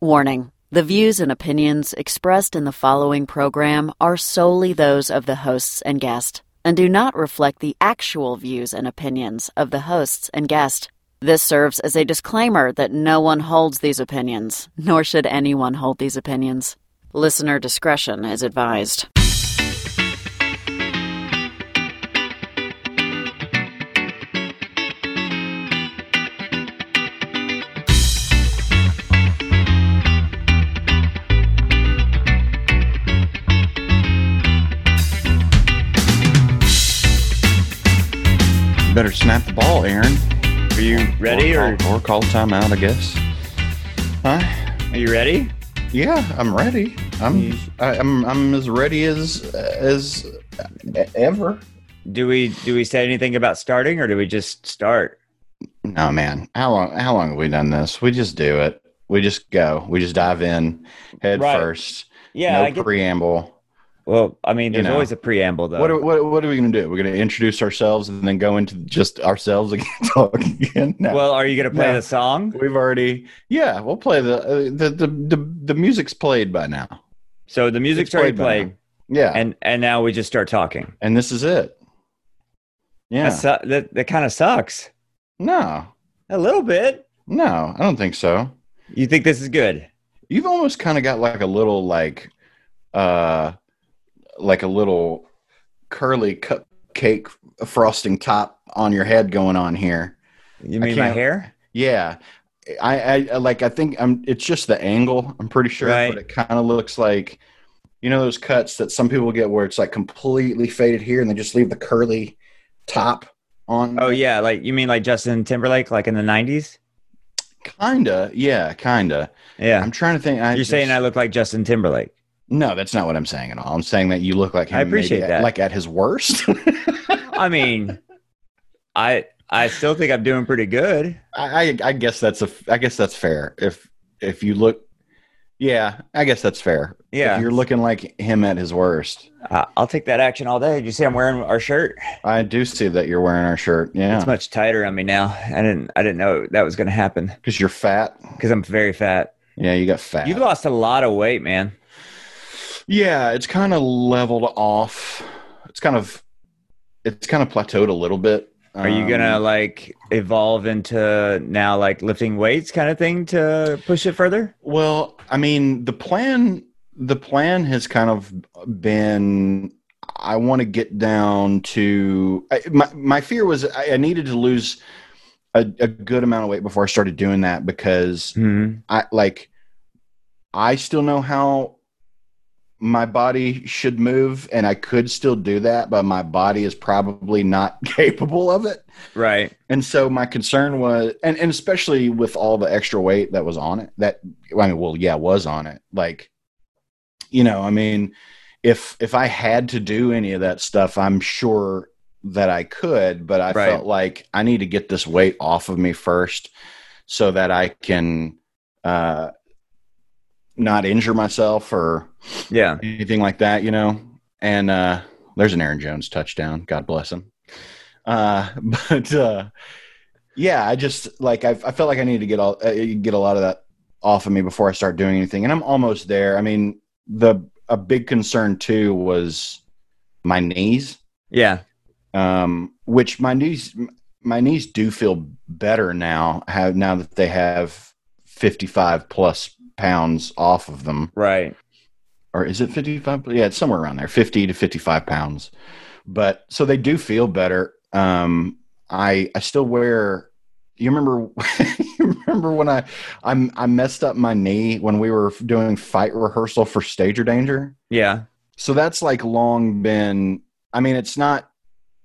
Warning The views and opinions expressed in the following program are solely those of the hosts and guest and do not reflect the actual views and opinions of the hosts and guest. This serves as a disclaimer that no one holds these opinions, nor should anyone hold these opinions. Listener discretion is advised. Snap the ball, Aaron. Are you ready or, or call, or call timeout? I guess. Huh? are you ready? Yeah, I'm ready. I'm I, I'm I'm as ready as as ever. Do we do we say anything about starting or do we just start? No, man. How long how long have we done this? We just do it. We just go. We just dive in head Right. first. Yeah, no I get, preamble. Well, I mean, You there's know. always a preamble though. What are, what what are we gonna do? We're gonna introduce ourselves and then go into just ourselves again, talk again. No. well, are you gonna play No. the song? We've already, yeah, we'll play the uh, the, the the the music's played by now. So the music's It's already played played, Yeah, and and now we just start talking. and this is it. Yeah, That su- that, that kind of sucks no, a little bit. no, I don't think so. You think this is good? You've almost kind of got like a little like, uh, like a little curly cupcake frosting top on your head going on here. You mean my hair? Yeah. I, I like I think I'm it's just the angle, I'm pretty sure, Right. but it kind of looks like you know those cuts that some people get where it's like completely faded here and they just leave the curly top on. Oh yeah, like you mean like Justin Timberlake, like in the '90s? Kinda, yeah, kinda. Yeah. I'm trying to think. I You're saying I look like Justin Timberlake? No, that's not what I'm saying at all. I'm saying that you look like him. I appreciate maybe at- Like at his worst. I mean, I I still think I'm doing pretty good. I, I I guess that's a I guess that's fair. If if you look, yeah, I guess that's fair. Yeah. if you're looking like him at his worst. Uh, I'll take that action all day. Did you see I'm wearing our shirt? I do see that you're wearing our shirt. Yeah, It's much tighter on me now. I didn't I didn't know that was going to happen because you're fat. because I'm very fat. Yeah, you got fat. You've lost a lot of weight, man. Yeah, it's kind of leveled off. It's kind of it's kind of plateaued a little bit. Are you gonna Um, like evolve into now like lifting weights kind of thing to push it further? Well, I mean, the plan the plan has kind of been I want to get down to I, my my fear was I, I needed to lose a, a good amount of weight before I started doing that because hmm I like I still know how my body should move and I could still do that, but my body is probably not capable of it. Right. And so my concern was and, and especially with all the extra weight that was on it, that I mean, well, yeah, was on it. Like, you know, I mean, if if I had to do any of that stuff, I'm sure that I could, but I Right. felt like I need to get this weight off of me first so that I can uh not injure myself or Yeah. anything like that, you know. And uh there's an Aaron Jones touchdown. God bless him. Uh but uh yeah, I just like I, I felt like I needed to get all uh, get a lot of that off of me before I start doing anything, and I'm almost there. I mean, the a big concern too was my knees, Yeah. um, which my knees my knees do feel better now. Have now that they have 55 plus pounds off of them. Right. or is it 55 yeah it's somewhere around there 50 to 55 pounds. But so they do feel better. Um i i still wear you remember you remember when i i'm i messed up my knee when we were doing fight rehearsal for stage or danger? Yeah. so that's like long been i mean it's not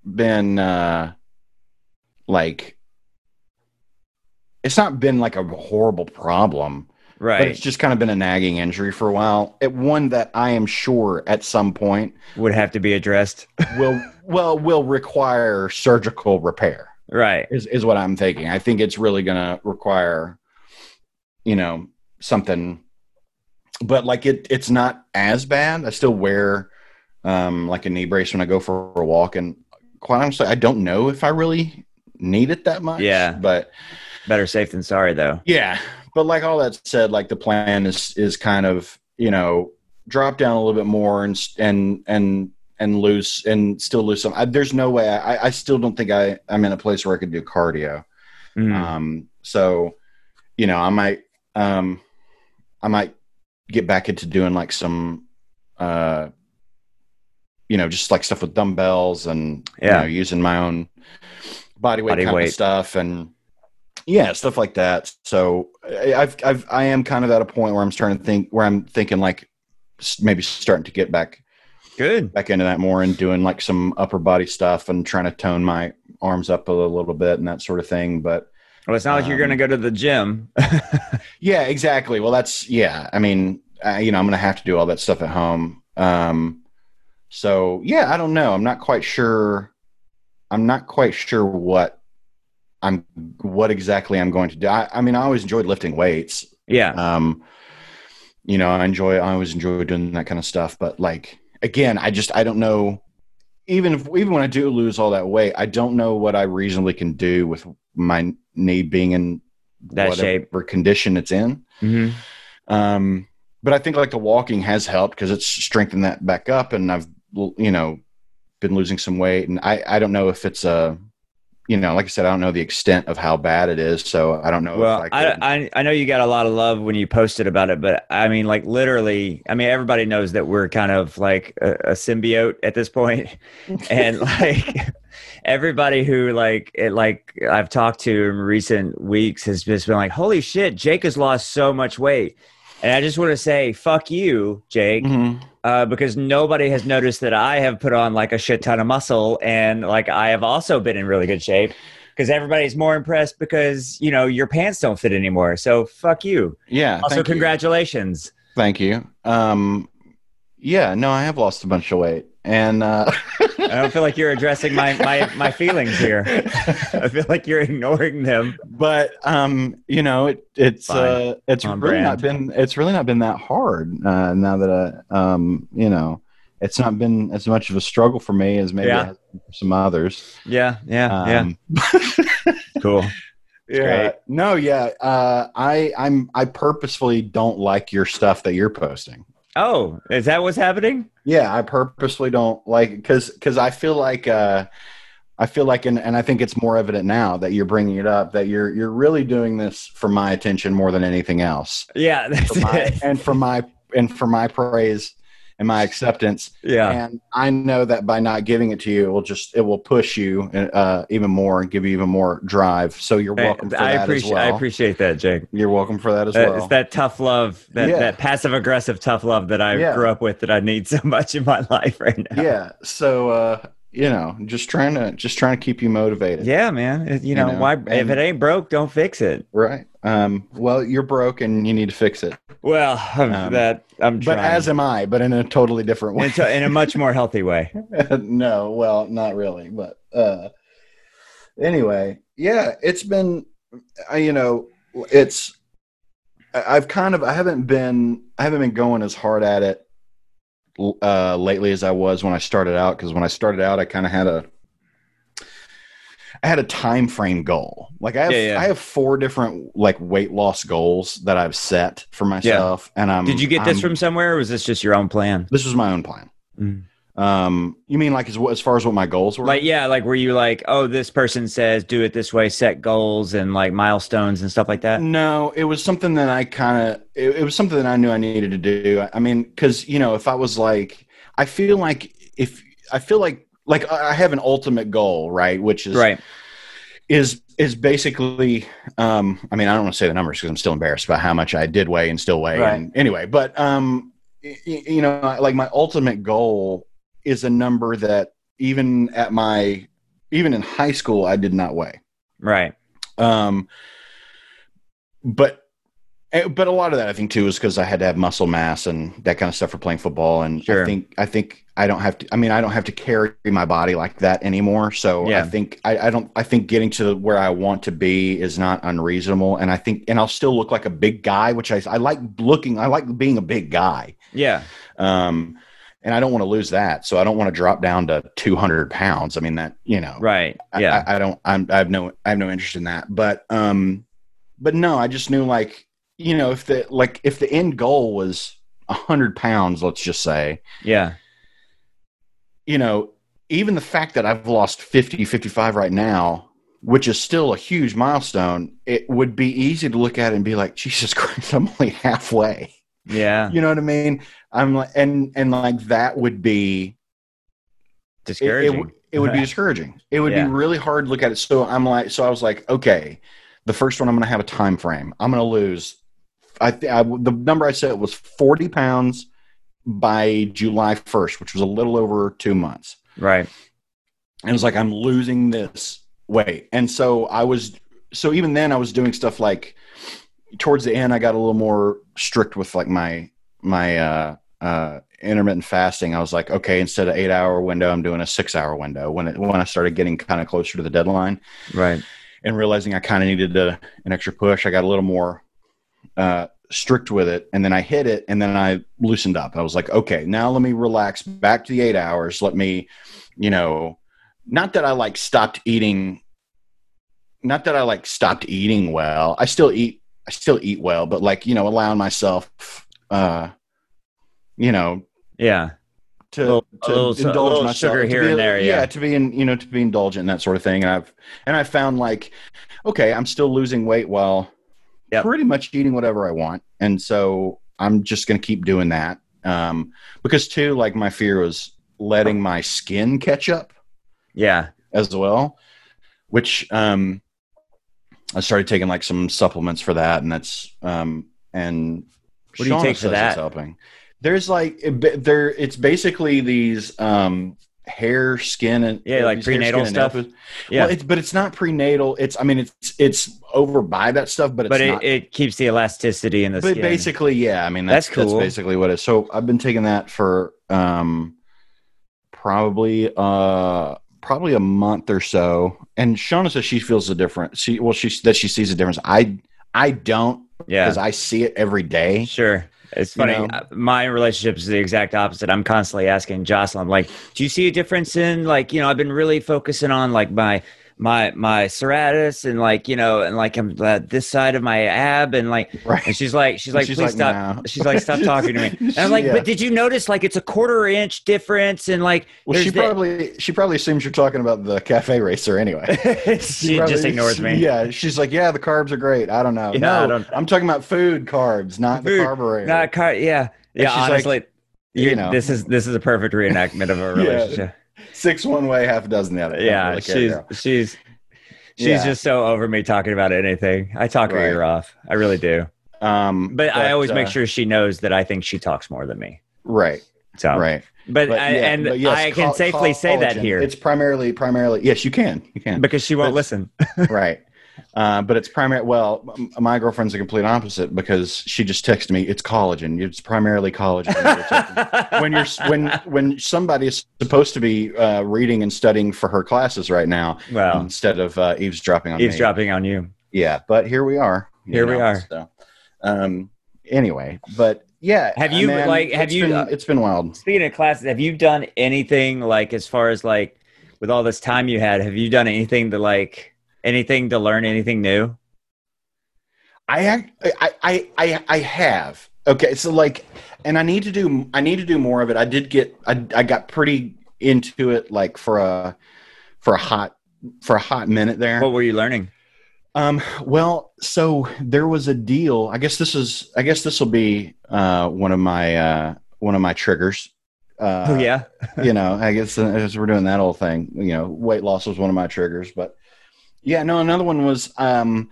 been uh like it's not been like a horrible problem Right. but it's just kind of been a nagging injury for a while. It one that I am sure at some point Would have to be addressed. will well will require surgical repair. right. Is is what I'm thinking. I think it's really going to require you know something but like it it's not as bad. I still wear um like a knee brace when I go for a walk and quite honestly I don't know if I really need it that much. Yeah. But Better safe than sorry, though. Yeah, but like all that said, like the plan is is kind of you know drop down a little bit more and and and and lose and still lose some. I, there's no way. I, I still don't think I I'm in a place where I could do cardio. Mm. Um, so you know, I might um, I might get back into doing like some uh, you know, just like stuff with dumbbells and Yeah. you know, using my own body weight Body kind weight. of stuff and yeah, stuff like that. So I- I've I've I am kind of at a point where I'm starting to think where I'm thinking like maybe starting to get back Good. back into that more and doing like some upper body stuff and trying to tone my arms up a little bit and that sort of thing. But Well, it's not like you're Um, going to go to the gym. yeah, exactly. Well, that's yeah. I mean, I, you know, I'm going to have to do all that stuff at home. Um, so yeah, I don't know. I'm not quite sure. I'm not quite sure what I'm what exactly I'm going to do. I, I mean, I always enjoyed lifting weights. yeah. Um, you know, I enjoy. I always enjoy doing that kind of stuff. But like again, I just I don't know. Even if even when I do lose all that weight, I don't know what I reasonably can do with my knee being in That shape. whatever condition it's in. hmm Um, but I think like the walking has helped because it's strengthened that back up, and I've you know been losing some weight, and I I don't know if it's a you know like I said I don't know the extent of how bad it is, so I don't know. Well, if I, I, I I know you got a lot of love when you posted about it, but I mean, like literally, I mean, everybody knows that we're kind of like a, a symbiote at this point, and like everybody who like it, like I've talked to in recent weeks has just been like, "Holy shit, Jake has lost so much weight," and I just want to say, "Fuck you, Jake." Mhm. uh, because nobody has noticed that I have put on like a shit ton of muscle and like I have also been in really good shape because everybody's more impressed because you know your pants don't fit anymore. So fuck you. yeah. Also, thank you. congratulations. Thank you. Um, yeah, no, I have lost a bunch of weight, and uh, I don't feel like you're addressing my my my feelings here. I feel like you're ignoring them. but um, you know, it, it's Fine. uh, it's On really not been it's really not been that hard uh, now that I, um, you know, it's not been as much of a struggle for me as maybe Yeah. it has been for some others. Yeah, yeah, Um, yeah. Cool. yeah, great. no, yeah. Uh, I I'm I purposefully don't like your stuff that you're posting. Oh, is that what's happening? Yeah, I purposely don't like because because I feel like uh, I feel like and, and I think it's more evident now that you're bringing it up that you're you're really doing this for my attention more than anything else, Yeah, that's for my, and for my and for my praise and my acceptance. Yeah, And I know that by not giving it to you, it will just it will push you uh, even more and give you even more drive. So you're welcome for I that appreciate as well. I appreciate that, Jake. you're welcome for that as Uh, well. It's that tough love, that, Yeah. that passive aggressive tough love that I Yeah. grew up with that I need so much in my life right now. yeah. So uh, you know, just trying to just trying to keep you motivated. Yeah, man. It- You know, know, why if it ain't broke, don't fix it. Right. Um, well, you're broke and you need to fix it. Well, Um, that I'm But trying. as am I, but in a totally different way. in, to- in a much more healthy way. no, well, not really. But uh, anyway, yeah, it's been, I, you know, it's, I- I've kind of, I haven't been, I haven't been going as hard at it uh, lately as I was when I started out. Because when I started out, I kind of had a, I had a time frame goal. Like I have, Yeah, yeah. I have four different like weight loss goals that I've set for myself, and I'm. Did you get this I'm- from somewhere, or was this just your own plan? This was my own plan. Mm. Um, you mean like as as far as what my goals were? Like, yeah, like were you like, oh, this person says do it this way, set goals and like milestones and stuff like that? No, it was something that I kind of. It, it was something that I knew I needed to do. I mean, because you know, if I was like, I feel like if I feel like like I I have an ultimate goal, right? Which is Right. is is basically. Um, I mean, I don't want to say the numbers because I'm still embarrassed about how much I did weigh and still weigh. Right. And anyway, but um, y- you know, like my ultimate goal is a number that even at my even in high school I did not weigh. Right. Um, but eh, but a lot of that I think too is because I had to have muscle mass and that kind of stuff for playing football, and Sure. I think I think I don't have to. I mean, I don't have to carry my body like that anymore. So Yeah. I think I, I don't. I think getting to where I want to be is not unreasonable, and I think and I'll still look like a big guy, which I I like looking. I like being a big guy. Yeah. Um, and I don't want to lose that, so I don't want to drop down to 200 pounds. I mean that you know, Right. Yeah. I, I don't. I'm, I have no. I have no interest in that. But um, but no, I just knew like you know, if the like if the end goal was a hundred pounds, let's just say, Yeah. you know, even the fact that I've lost 50, 55 right now, which is still a huge milestone, it would be easy to look at it and be like, Jesus Christ, I'm only halfway. Yeah. You know what I mean? I'm like, and and like that would be it, it, Discouraging. would- it would be discouraging. It would Yeah. be really hard to look at it. So I'm like, so I was like, okay, the first one I'm going to have a time frame. I'm going to lose. I, th- I the number I said was 40 pounds by July 1st, which was a little over two months. right. And it was like I'm losing this weight, and so I was. So even then, I was doing stuff like towards the end, I got a little more strict with like my my uh, uh, intermittent fasting. I was like, okay, instead of eight hour window, I'm doing a six hour window. When it, when I started getting kind of closer to the deadline Right. and realizing I kind of needed a, an extra push, I got a little more uh, strict with it, and then I hit it, and then I loosened up. I was like, okay, now let me relax back to the eight hours. Let me, you know, not that I like stopped eating. Not that I like stopped eating well. I still eat. I still eat well, but like you know, allowing myself, uh, you know, Yeah. to, little- to little- indulge myself, sugar here be- and there, yeah. to be in, you know, to be indulgent and that sort of thing. And I've and I found like, okay, I'm still losing weight while Yep. pretty much eating whatever I want, and so I'm just going to keep doing that. Um, because too, like my fear was letting my skin catch up Yeah. as well, which um, I started taking like some supplements for that, and that's um, and What do you Shauna take for that? It's helping. There's like there, it's basically these um, hair, skin, and Yeah, like prenatal stuff? Yeah. Well, it's but it's not prenatal. It's I mean it's it's over by that stuff, but it's but it, not. it keeps the elasticity in the but skin. basically, yeah. I mean that's That's cool. That's basically what it is. So I've been taking that for um, probably uh probably a month or so. And Shauna says she feels the difference. She well, she that she sees a difference. I I don't yeah. because I see it every day. Sure. It's You funny. know? uh, My relationship is the exact opposite. I'm constantly asking Jocelyn, like, do you see a difference in like, you know, I've been really focusing on like my my my serratus and like, you know, and like I'm uh, this side of my ab and like Right. and she's like she's like, She's please like, stop. She's like, stop talking to me. And I'm like, Yeah. but did you notice like it's a quarter inch difference and like Well, she the- probably she probably assumes you're talking about the cafe racer anyway. she probably- just ignores me. Yeah, she's like, yeah, the carbs are great. I don't know. Yeah, no, I don't- I'm talking about food carbs, not Food, the carburetor. Not car yeah. And Yeah, she's like, honestly. you you know. this is this is a perfect reenactment of a Yeah. Six one way, half a dozen the other. Yeah, really she's she's she's Yeah. just so over me talking about anything. I talk her Right. ear off. I really do. Um, But, I always uh, make sure she knows that I think she talks more than me. Right, So right. But, But I, yeah, and but yes, I can col- safely say that here It's primarily, primarily. Yes, you can. You can. because she won't That's- listen. right. Uh, but it's primary. Well, m- my girlfriend's the complete opposite because she just texted me. It's collagen. It's primarily collagen. when you're when when somebody is supposed to be uh, reading and studying for her classes right now well, instead of uh, eavesdropping on me. eavesdropping on you. Yeah, but here we are. Here we are. So, um. Anyway, but yeah. Have you, man, like, have you, Been, uh, it's been wild. Speaking of classes, have you done anything like as far as like with all this time you had? Have you done anything to like anything to learn anything new? I, I I I I have. Okay, so like, and I need to do I need to do more of it. I did get I I got pretty into it like for a for a hot for a hot minute there. What were you learning? Um, well, so there was a deal. I guess this is. I guess this will be uh, one of my uh, one of my triggers. Uh, oh yeah, you know, I guess uh, as we're doing that whole thing, you know, weight loss was one of my triggers. But yeah, no, another one was um,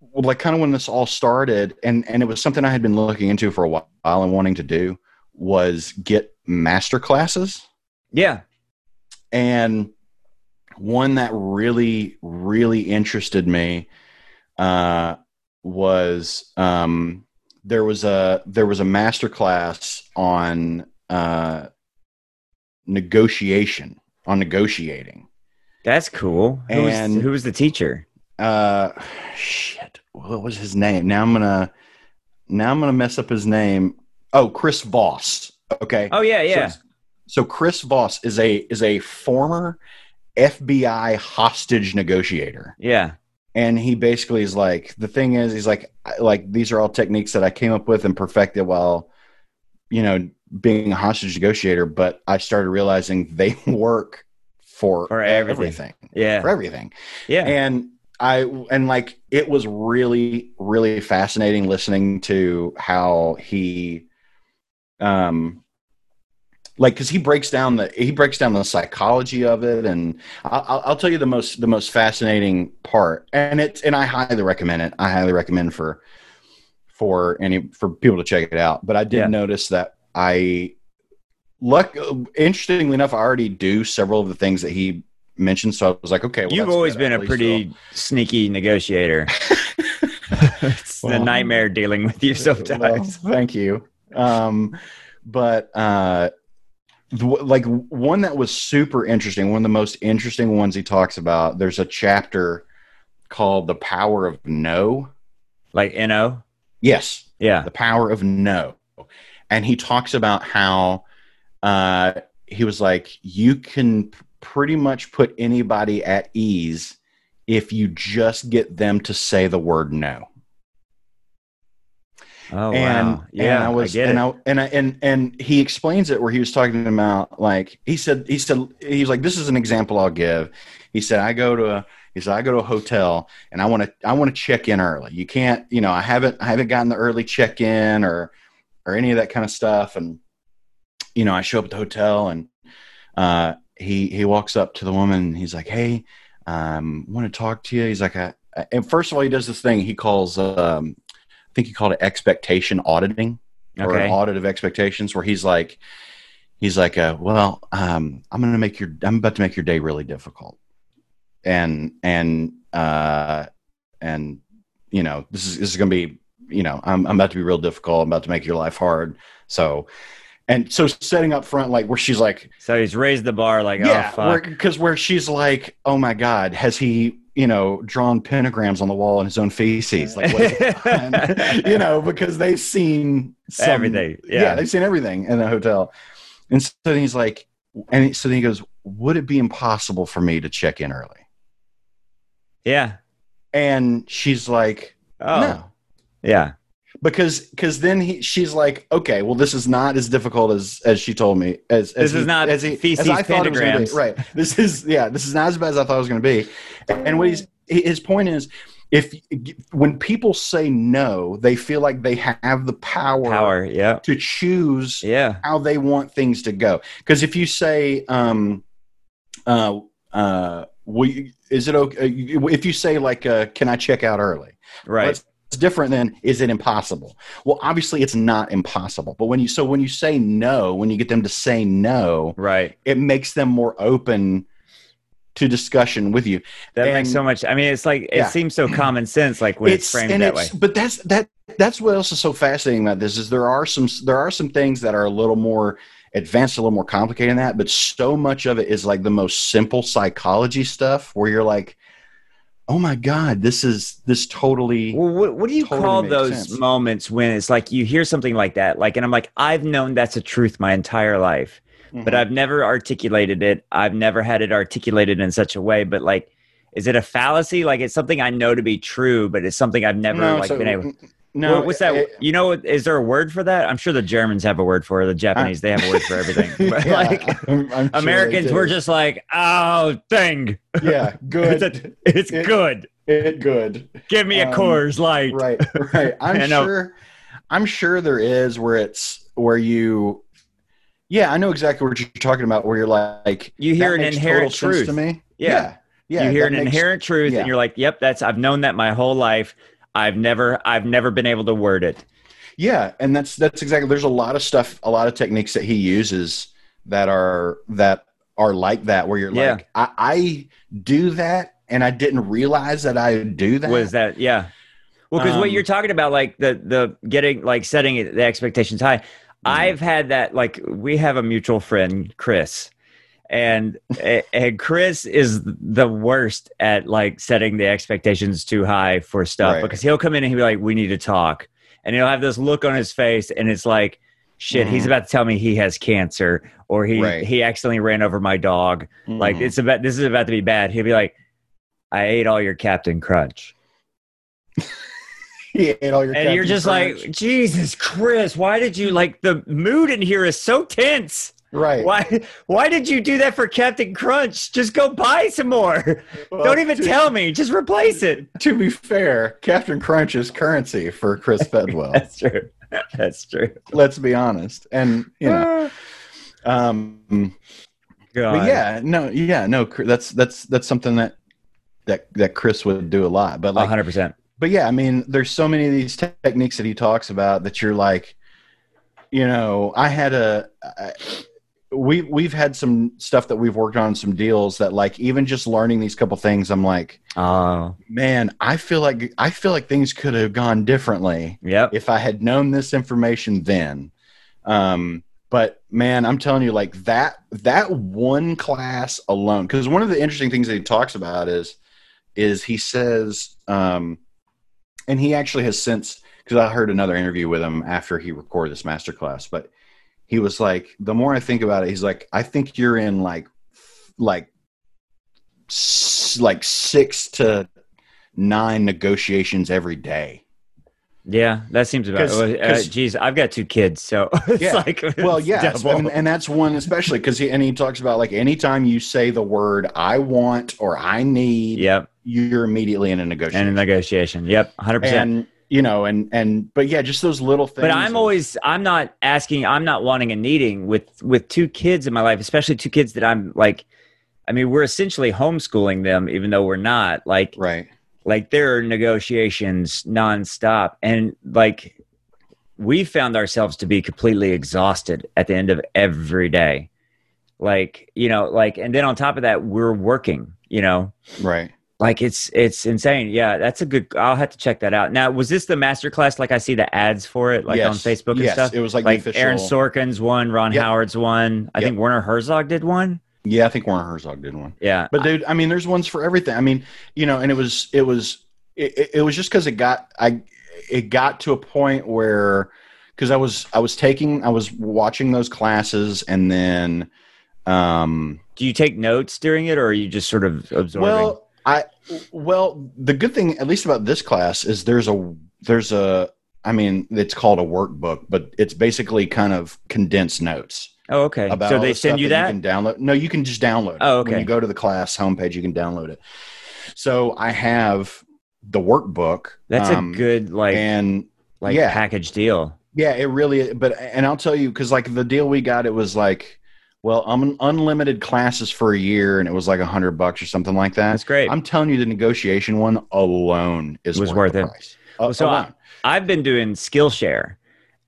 well, like kind of when this all started, and and it was something I had been looking into for a while and wanting to do was get master classes yeah. and one that really really interested me uh, was um, there was a there was a master class on uh, negotiation on negotiating That's cool. Who was, And- who was the teacher? uh shit what was his name now i'm gonna now i'm gonna mess up his name oh chris voss okay Oh yeah, yeah. So, so Chris Voss is a is a former FBI hostage negotiator. yeah. and he basically is like the thing is he's like like these are all techniques that I came up with and perfected while you know being a hostage negotiator, but I started realizing they work for, For everything. everything Yeah. for everything Yeah. and I and like it was really really fascinating listening to how he um like because he breaks down the he breaks down the psychology of it and I'll, I'll- I'll tell you the most the most fascinating part and it's and I highly recommend it I highly recommend for for any for people to check it out but I did Yeah. notice that I luck interestingly enough I already do several of the things that he mentioned so I was like okay well, You've always been a least pretty sneaky negotiator. it's the Well- nightmare dealing with you sometimes. Well, thank you. Um, but uh, the, like one that was super interesting, one of the most interesting ones he talks about. There's a chapter called "The Power of No." Like no. Yes, Yeah. the power of no, and he talks about how uh, he was like, you can pretty much put anybody at ease if you just get them to say the word no. Oh and wow. Yeah. and I was get and it. I and I, and and he explains it where he was talking about like he said he said he's like this is an example I'll give. He said I go to a he said I go to a hotel and I want to I want to check in early. You can't you know I haven't I haven't gotten the early check in or or any of that kind of stuff and you know I show up at the hotel and uh, he he walks up to the woman and he's like hey um want to talk to you. He's like I, and first of all he does this thing he calls um I think he called it expectation auditing or Okay. an audit of expectations where he's like he's like uh, well um, i'm gonna make your i'm about to make your day really difficult and and uh and you know this is this is gonna be you know i'm, I'm about to be real difficult i'm about to make your life hard so and so setting up front like where she's like So he's raised the bar like, oh, yeah oh fuck. because where she's like oh my god has he you know drawn pentagrams on the wall in his own feces like what is and, you know, because they've seen some- Everything, Yeah. yeah. they've seen everything in the hotel. And so then he's like, and so then he goes, "Would it be impossible for me to check in early?" yeah. And she's like, Oh. "No," Yeah. Because because then he she's like, "Okay, well, this is not as difficult as as she told me. As, as This is not as he, feces as I thought it was gonna be. Right. This is yeah. This is not as bad as I thought it was going to be. And what he's his point is. If when people say no, they feel like they have the Power. power Yeah. to choose Yeah. how they want things to go. Because if you say, um, uh, uh, we, is it okay? If you say like, uh, can I check out early? Right. It's different than is it impossible? Well, obviously it's not impossible. But when you so when you say no, when you get them to say no, right. it makes them more open to discussion with you. That makes so much. I mean, it's like it Yeah. seems so common sense, like when it's, framed and that way. But that's that that's what else is so fascinating about this is there are some there are some things that are a little more advanced, a little more complicated than that, but so much of it is like the most simple psychology stuff where you're like, oh my god, this is this totally Well, what, what do you totally call those sense. moments when it's like you hear something like that? Like, and I'm like, I've known that's a truth my entire life, Mm-hmm. but I've never articulated it. I've never had it articulated in such a way. But like, is it a fallacy? Like, it's something I know to be true, but it's something I've never no, like so- been able. No, What- what's that? it- you know, is there a word for that? I'm sure the Germans have a word for it. The Japanese, they have a word for everything. But yeah, like I'm- I'm Americans, do. we're just like, oh, thing. yeah, good, It's, a, it's It- good. it, good. Give me a um, Coors Light. right right i'm I sure i'm sure there is where it's where you yeah i know exactly what you're talking about where you're like You hear an inherent truth. to me Yeah. yeah yeah you hear an makes- inherent truth, yeah. and you're like, "Yep, that's I've known that my whole life. I've never, I've never been able to word it." yeah and that's that's exactly there's a lot of stuff a lot of techniques that he uses that are that are like that where you're Yeah. like I, I do that and i didn't realize that i do that Was that yeah? Well, because what Um, you're talking about, like the the getting like setting the expectations high. I've had that. Like we have a mutual friend, Chris, and and Chris is the worst at like setting the expectations too high for stuff Right. because he'll come in and he'll be like, "We need to talk," and he'll have this look on his face, and it's like. Shit, he's Mhm. about to tell me he has cancer, or he Right. he accidentally ran over my dog. Like Mhm. it's about this is about to be bad. He'll be like, I ate all your Captain Crunch. he ate all your and you're just Crunch. like, Jesus, Chris, why did you like the mood in here is so tense? Right. Why why did you do that for Captain Crunch? Just go buy some more. Well, Don't even to, tell me. Just replace it. To be fair, Captain Crunch is currency for Chris Fedwell. That's true. That's true. let's be honest. And you know, um, God. yeah, no, yeah, no, that's that's that's something that that that Chris would do a lot. But like, hundred percent. but yeah, I mean, there's so many of these te- techniques that he talks about that you're like, you know, I had a. I, we we've had some stuff that we've worked on some deals that like even just learning these couple things i'm like Oh, man i feel like i feel like things could have gone differently yeah if I had known this information then. Um, but man, I'm telling you, like that that one class alone, because one of the interesting things that he talks about is is he says, um, and he actually has since because I heard another interview with him after he recorded this master class, but he was like, the more I think about it, he's like, I think you're in like like s- like six to nine negotiations every day. Yeah, that seems about. 'Cause- Uh, 'cause- geez, I've got two kids, so it's Yeah. like well yeah and, and that's one especially because he and he talks about like anytime you say the word i want or i need yep, you're immediately in a and negotiation a negotiation. Yep, hundred percent. You know and and but yeah just those little things But I'm always I'm not asking I'm not wanting and needing with with two kids in my life, especially two kids that I'm like I mean, we're essentially homeschooling them even though we're not. Like right like there are negotiations nonstop and like we found ourselves to be completely exhausted at the end of every day. Like, you know, like and then on top of that, we're working, you know. right Like it's it's insane. Yeah, that's a good. I'll have to check that out. Now, was this the master class? Like I see the ads for it, like Yes. on Facebook and yes stuff. it was like, Like the official Aaron Sorkin's one, Ron Yep. Howard's one. I Yep. think Werner Herzog did one. yeah i think Werner herzog did one Yeah, but dude i mean there's ones for everything i mean you know and it was it was it, it- it was just because it got i it got to a point where because i was i was taking i was watching those classes and then um do you take notes during it, or are you just sort of absorbing? well i well the good thing at least about this class is there's a there's a i mean it's called a workbook but it's basically kind of condensed notes oh, okay. about So they the send you that. you can download. No, you can just download. It. Oh, okay. When you go to the class homepage, you can download it. So I have the workbook. That's um, a good like and like yeah. package deal. yeah, it really. But and I'll tell you because like the deal we got, it was like, well, um, unlimited classes for a year, and it was like a hundred bucks or something like that. That's great. I'm telling you, the negotiation one alone is Was worth, worth it. Uh, so I-. I've been doing Skillshare,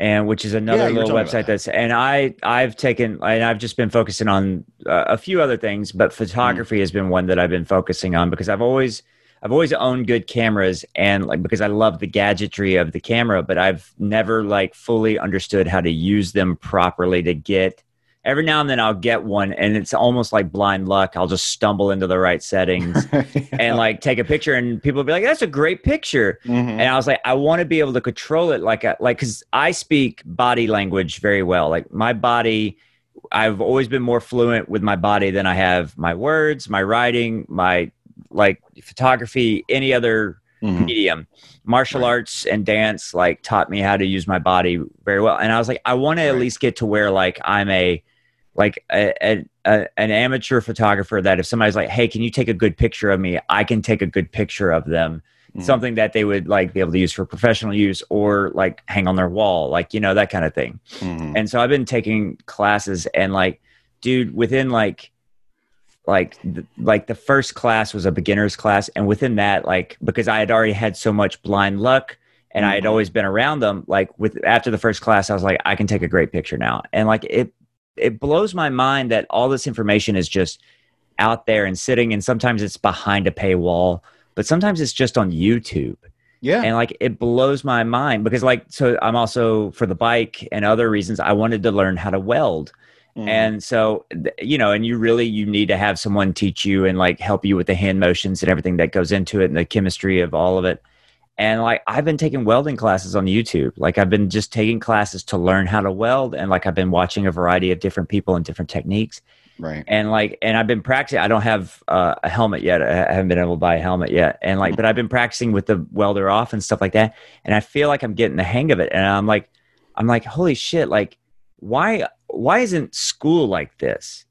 and which is another were little website that. that's and I I've taken and I've just been focusing on uh, a few other things, but photography has been one that I've been focusing on because I've always I've always owned good cameras and like because I love the gadgetry of the camera, but I've never like fully understood how to use them properly to get. Every now and then I'll get one, and it's almost like blind luck. I'll just stumble into the right settings and like take a picture, and people will be like, "That's a great picture." Mhm. and I was like, I want to be able to control it, like, a, like, because I speak body language very well. Like my body, I've always been more fluent with my body than I have my words, my writing, my like photography, any other Mhm. medium. Martial Right. arts and dance like taught me how to use my body very well, and I was like, I want to at least get to where like I'm a like a, a, a, an amateur photographer that if somebody's like, hey, can you take a good picture of me? I can take a good picture of them Mhm. something that they would like be able to use for professional use or like hang on their wall, like you know that kind of thing. Mhm. And so I've been taking classes and like, dude, within like, like, th- like the first class was a beginner's class, and within that, like, because I had already had so much blind luck. And I had Mhm. always been around them. Like with after the first class, I was like, I can take a great picture now. And like it, it blows my mind that all this information is just out there and sitting. And sometimes it's behind a paywall, but sometimes it's just on YouTube yeah. and like it blows my mind because like so i'm also for the bike and other reasons i wanted to learn how to weld Mhm. and so you know and you really you need to have someone teach you and like help you with the hand motions and everything that goes into it and the chemistry of all of it and like i've been taking welding classes on youtube. Like i've been just taking classes to learn how to weld and like i've been watching a variety of different people and different techniques. Right. and like and i've been practicing i don't have uh, a helmet yet. I haven't been able to buy a helmet yet. And like but i've been practicing with the welder off and stuff like that and i feel like i'm getting the hang of it. And i'm like i'm like holy shit like why why isn't school like this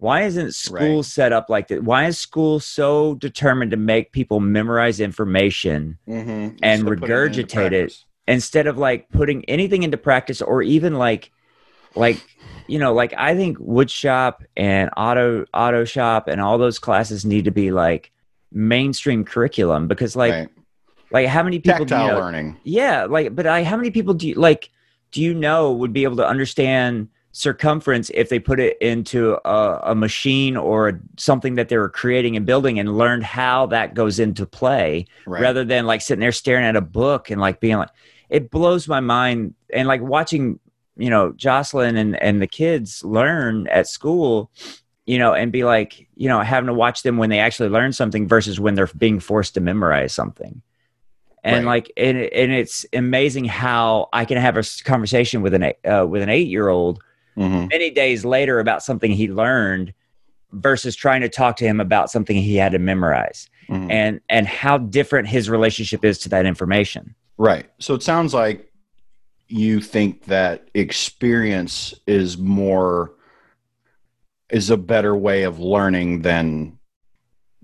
why isn't school Right. set up like that why is school so determined to make people memorize information Mm-hmm. And regurgitate it. instead of like putting anything into practice or even like like you know like i think wood shop and auto auto shop and all those classes need to be like mainstream curriculum because like right. like how many people do you tactile know, learning. yeah like but i how many people do you like do you know would be able to understand circumference if they put it into a, a machine or something that they were creating and building and learned how that goes into play Right. rather than like sitting there staring at a book and like being like it blows my mind and like watching you know jocelyn and and the kids learn at school you know and be like you know having to watch them when they actually learn something versus when they're being forced to memorize something and Right. like and, and it's amazing how i can have a conversation with an uh, with an eight year old Mhm. many days later about something he learned versus trying to talk to him about something he had to memorize Mhm. and and how different his relationship is to that information Right. So it sounds like you think that experience is more is a better way of learning than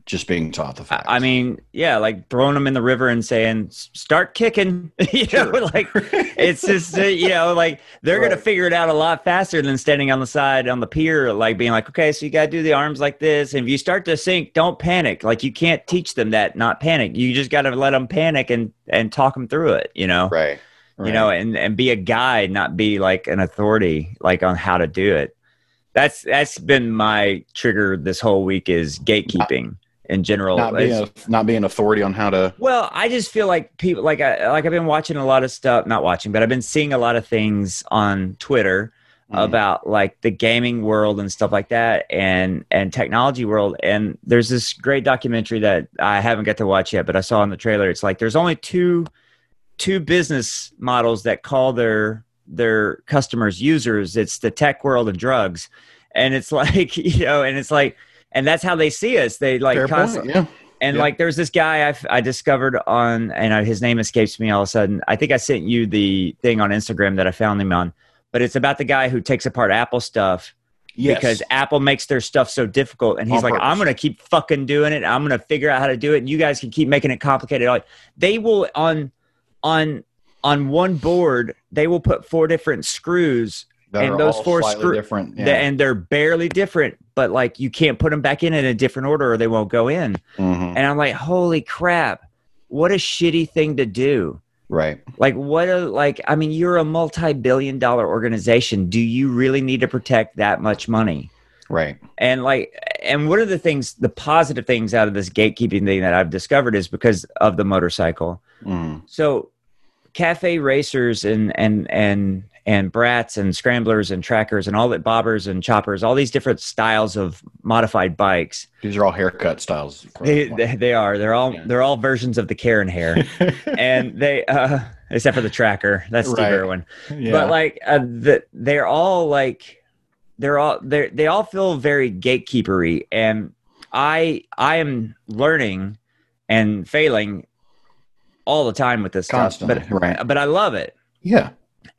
just being taught the I, facts. I mean yeah like throwing them in the river and saying start kicking. You know Sure. like it's just uh, you know like they're gonna figure it out a lot faster than standing on the side on the pier like being like okay so you gotta do the arms like this. And if you start to sink don't panic. Like you can't teach them that not panic. You just gotta let them panic and and talk them through it you know? Right. you know and and be a guide not be like an authority like on how to do it. That's that's been my trigger this whole week is gatekeeping in general not being a, not being authority on how to well i just feel like people like i like i've been watching a lot of stuff not watching but i've been seeing a lot of things on twitter Mhm. about like the gaming world and stuff like that and and technology world and there's this great documentary that i haven't got to watch yet but i saw in the trailer. It's like there's only two two business models that call their their customers users. It's the tech world and drugs. And it's like you know and it's like and that's how they see us they like fair constantly point. Yeah. and Yeah. like, there's this guy I've, I discovered on, and uh, his name escapes me all of a sudden. I think I sent you the thing on Instagram that I found him on, but it's about the guy who takes apart Apple stuff Yes. because Apple makes their stuff so difficult. And he's On like, purpose. I'm going to keep fucking doing it. I'm going to figure out how to do it. And you guys can keep making it complicated. Like they will on, on, on one board, they will put four different screws That and those four screws. Yeah. and they're barely different, but like you can't put them back in in a different order or they won't go in. Mhm. And I'm like, holy crap, what a shitty thing to do. Right. Like, what a, like, I mean, you're a multi billion dollar organization. Do you really need to protect that much money? Right. And like, and one of the things, the positive things out of this gatekeeping thing that I've discovered is because of the motorcycle. Mhm. So, cafe racers and, and, and, and brats and scramblers and trackers and all that bobbers and choppers, all these different styles of modified bikes. These are all haircut styles. They, they, they are. They're all Yeah. they're all versions of the Karen hair, and they uh, except for the tracker. That's Steve Right. Irwin. yeah. But like uh, the, they're all like they're all they they all feel very gatekeepery, and I I am learning and failing all the time with this Constantly, stuff. But right. but I love it, yeah.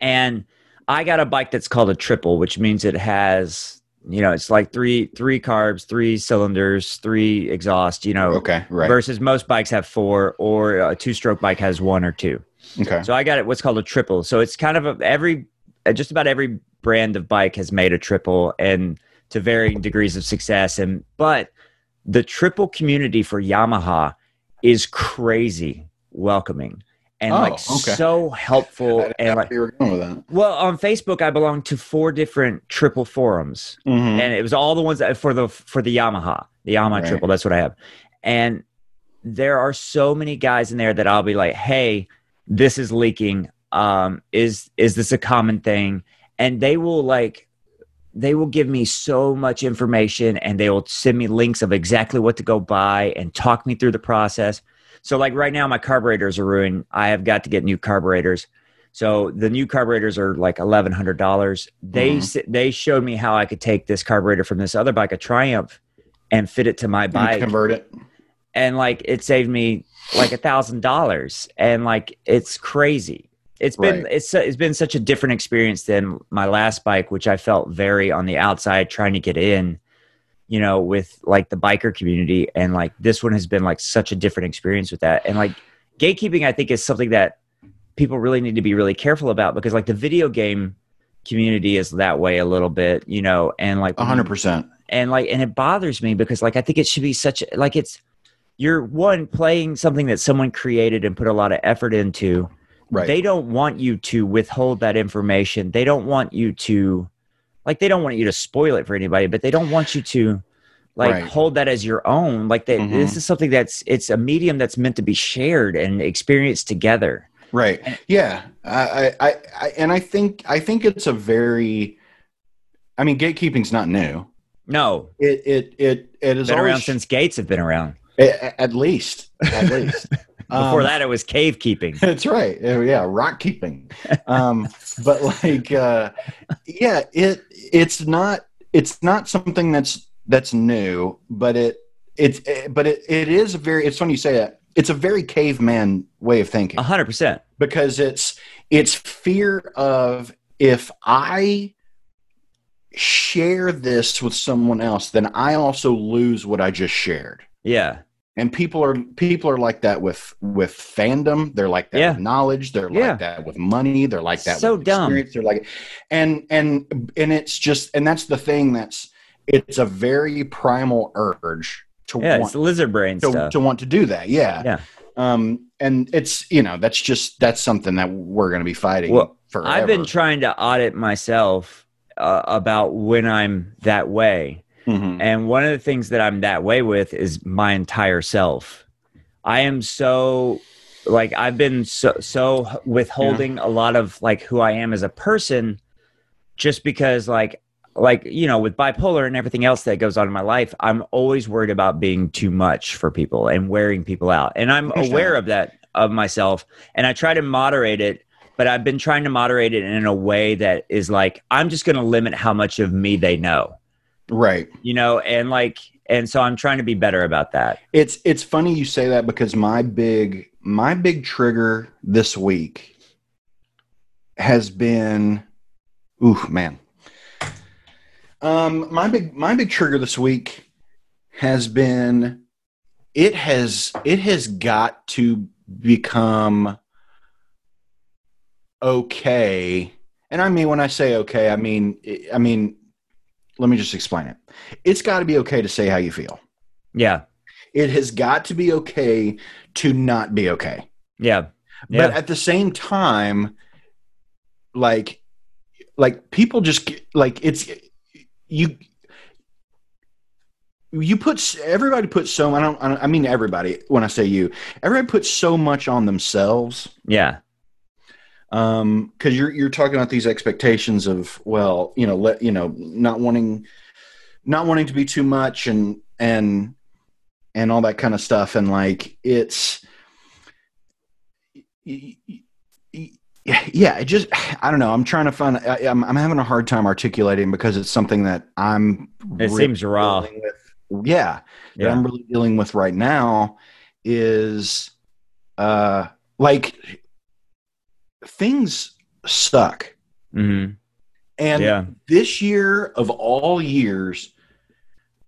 and I got a bike that's called a triple, which means it has you know it's like three three carbs, three cylinders, three exhaust. You know, Okay. Right. versus most bikes have four or a two stroke bike has one or two okay. so i got it what's called a triple so it's kind of a, every uh, just about every brand of bike has made a triple and to varying degrees of success and but the triple community for yamaha is crazy welcoming and Oh, like okay. so helpful and like where you were going with that. well on facebook i belong to four different triple forums Mhm. and it was all the ones that for the for the Yamaha, the Yamaha Right. triple. That's what I have. And there are so many guys in there that I'll be like, "Hey, this is leaking. Um, is is this a common thing?" And they will like, they will give me so much information, and they will send me links of exactly what to go buy and talk me through the process. So like right now, my carburetors are ruined. I have got to get new carburetors. So the new carburetors are like eleven hundred dollars. They Mhm. they showed me how I could take this carburetor from this other bike, a Triumph, and fit it to my bike, convert it. and like it saved me like a thousand dollars, and like it's crazy. It's been Right. it's it's been such a different experience than my last bike, which I felt very on the outside trying to get in, you know, with like the biker community, and like this one has been like such a different experience with that, and like gatekeeping, I think is something that people really need to be really careful about because like the video game community is that way a little bit, you know, and like hundred percent. and like and it bothers me because like i think it should be such like it's you're one playing something that someone created and put a lot of effort into Right. they don't want you to withhold that information they don't want you to like they don't want you to spoil it for anybody but they don't want you to like Right. hold that as your own like that Mhm. this is something that's it's a medium that's meant to be shared and experienced together Right. Yeah. I, I, I, and I think, I think it's a very, I mean, gatekeeping's not new. no It, it, it, it has been around since gates have been around at least, at least. before Um, that it was cave keeping That's right. Yeah, rock keeping. Um, but like, uh, yeah, it it's not it's not something that's that's new, but it it's but it, it is a very. It's funny you say that. It's a very caveman way of thinking A hundred percent because it's it's fear of if I share this with someone else, then I also lose what I just shared yeah and people are people are like that with with fandom they're like that Yeah. with knowledge they're Yeah. like that with money they're like that So with dumb. experience they're like and and and it's just and that's the thing that's it's a very primal urge to yeah want lizard brain to, stuff to want to do that yeah Yeah. um and it's you know that's just that's something that we're going to be fighting Well, forever I've been trying to audit myself uh, about when I'm that way. Mhm. And one of the things that I'm that way with is my entire self. I am so like I've been so so withholding a lot of like who I am as a person just because like like you know with bipolar and everything else that goes on in my life I'm always worried about being too much for people and wearing people out. And I'm aware of that of myself and I try to moderate it but I've been trying to moderate it in a way that is like I'm just going to limit how much of me they know right you know and like and so i'm trying to be better about that It's it's funny you say that because my big my big trigger this week has been ooh man. Um my big my big trigger this week has been it has it has got to become okay. And I mean when I say okay, I mean I mean let me just explain it. It's got to be okay to say how you feel yeah it has got to be okay to not be okay. yeah yeah But at the same time, like, like people just like it's you. You put everybody puts so I don't I don't- I mean everybody when I say you everybody puts so much on themselves yeah um because you're you're talking about these expectations of well you know let you know not wanting not wanting to be too much and and and all that kind of stuff and like it's yeah it just i don't know i'm trying to find I, I'm, I'm having a hard time articulating because it's something that i'm It seems raw. dealing with. yeah that yeah I'm really dealing with right now is uh like things suck. hmm And yeah. this year of all years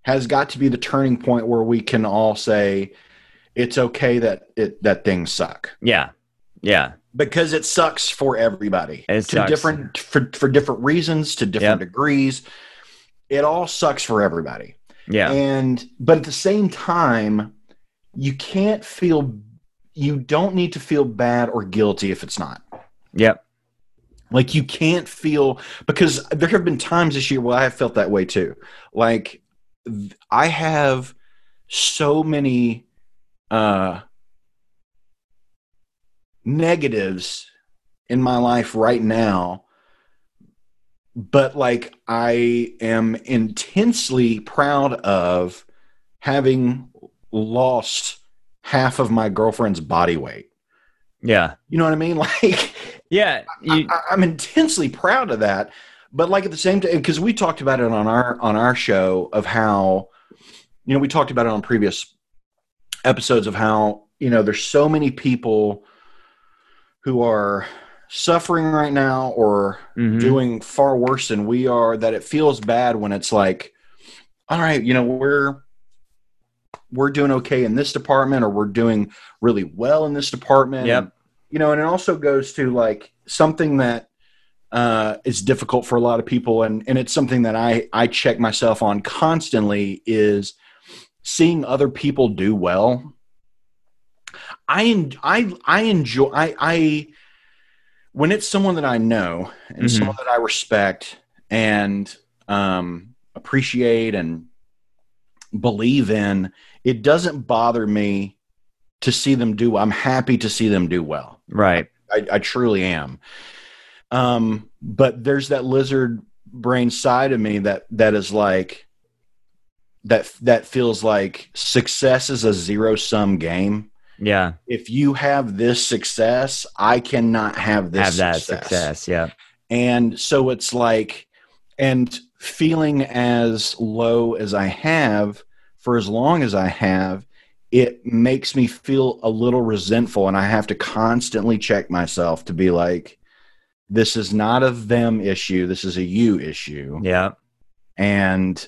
has got to be the turning point where we can all say it's okay that it that things suck. Yeah. Yeah. Because it sucks for everybody. It to sucks. different for, for different reasons to different degrees. It all sucks for everybody. Yeah. And but at the same time you can't feel you don't need to feel bad or guilty if it's not yep. Like you can't feel because there have been times this year where i have felt that way too. Like i have so many uh negatives in my life right now but like i am intensely proud of having lost half of my girlfriend's body weight. Yeah. You know what I mean? Like, Yeah, you, I, I'm intensely proud of that. But like at the same time, because we talked about it on our on our show of how, you know, we talked about it on previous episodes of how you know there's so many people who are suffering right now or Mhm. doing far worse than we are that it feels bad when it's like all right you know we're we're doing okay in this department or we're doing really well in this department Yep. You know and it also goes to like something that uh is difficult for a lot of people and and it's something that i i check myself on constantly is seeing other people do well i en- i i enjoy i i when it's someone that i know and Mhm. someone that i respect and um appreciate and believe in it doesn't bother me to see them do i'm happy to see them do well right. I, I truly am. Um, but there's that lizard brain side of me that that is like that that feels like success is a zero sum game. Yeah, If you have this success, I cannot have this have that success. success. Yeah, And so it's like, and feeling as low as I have for as long as I have, it makes me feel a little resentful. And I have to constantly check myself to be like, this is not a them issue. This is a you issue. yeah. And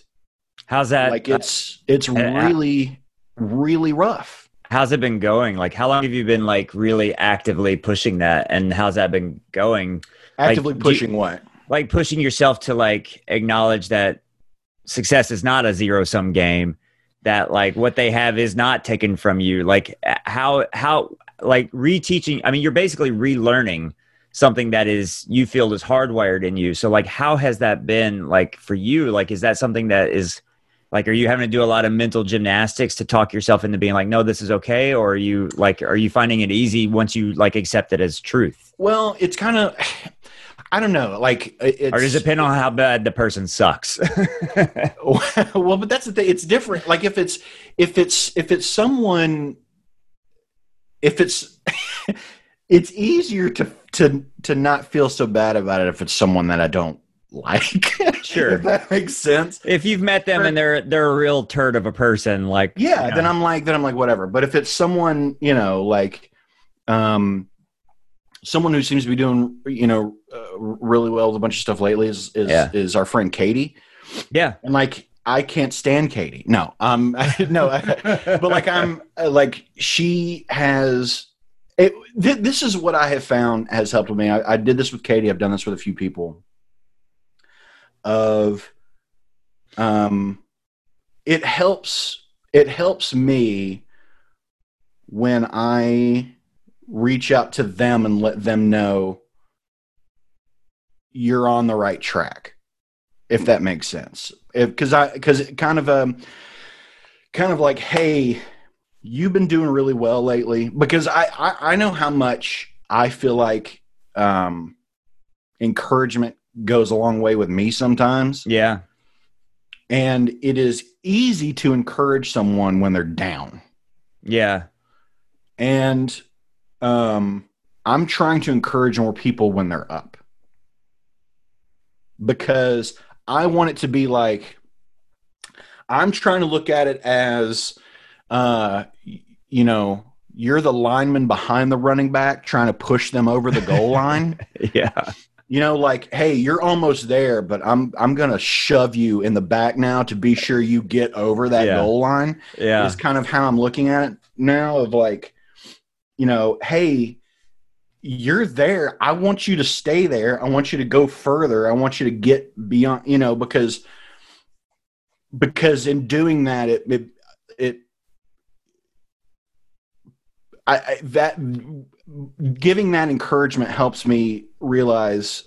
How's that? like, it's, it's uh, really, really rough. how's it been going? Like, how long have you been like really actively pushing that, and how's that been going? Actively you- pushing what? Like pushing yourself to like acknowledge that success is not a zero sum game. That like what they have is not taken from you. Like uh, how how like reteaching. I mean, you're basically relearning something that is you feel is hardwired in you. So like, how has that been like for you? Like, is that something that is like are you having to do a lot of mental gymnastics to talk yourself into being like no this is okay or are you like are you finding it easy once you like accept it as truth Well, it's kind of, I don't know. Like, it's, or does it depend on how bad the person sucks well but that's the thing it's different like if it's if it's if it's someone if it's it's easier to to to not feel so bad about it if it's someone that i don't like Sure. if that makes sense if you've met them and they're they're a real turd of a person like yeah you then i'm like then i'm like whatever but if it's someone you know like um someone who seems to be doing you know uh, really well with a bunch of stuff lately is is, Yeah. is our friend katie yeah and like I can't stand Katie. No, um, no, but like I'm uh, like she has. It, th- this is what I have found has helped with me. I, I did this with Katie. I've done this with a few people. Of, um, it helps. It helps me when I reach out to them and let them know you're on the right track if that makes sense. Because I because it kind of um kind of like, hey, you've been doing really well lately. Because I I, I know how much I feel like um encouragement goes a long way with me sometimes, yeah and it is easy to encourage someone when they're down. yeah And um I'm trying to encourage more people when they're up. Because I want it to be like I'm trying to look at it as uh you know, you're the lineman behind the running back trying to push them over the goal line. yeah You know, like, hey, you're almost there, but I'm I'm gonna shove you in the back now to be sure you get over that Yeah. goal line yeah is kind of how I'm looking at it now of like, you know, hey, you're there. I want you to stay there. I want you to go further. I want you to get beyond, you know, because because in doing that it it, it I, I that giving that encouragement helps me realize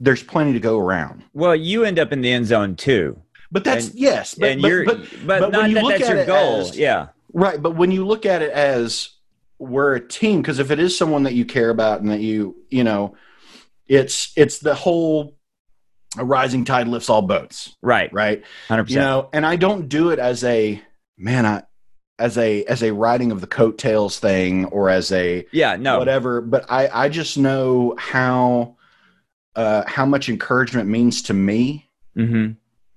there's plenty to go around. well you end up in the end zone too But that's And- yes, but, and but, you're but but, but when not you that look that's at your goal as- yeah Right, but when you look at it as we're a team, because if it is someone that you care about and that you, you know, it's it's the whole a rising tide lifts all boats, right. Right? 100% You know, and I don't do it as a man. I as a as a riding of the coattails thing or as a yeah no. whatever but i i just know how uh how much encouragement means to me hmm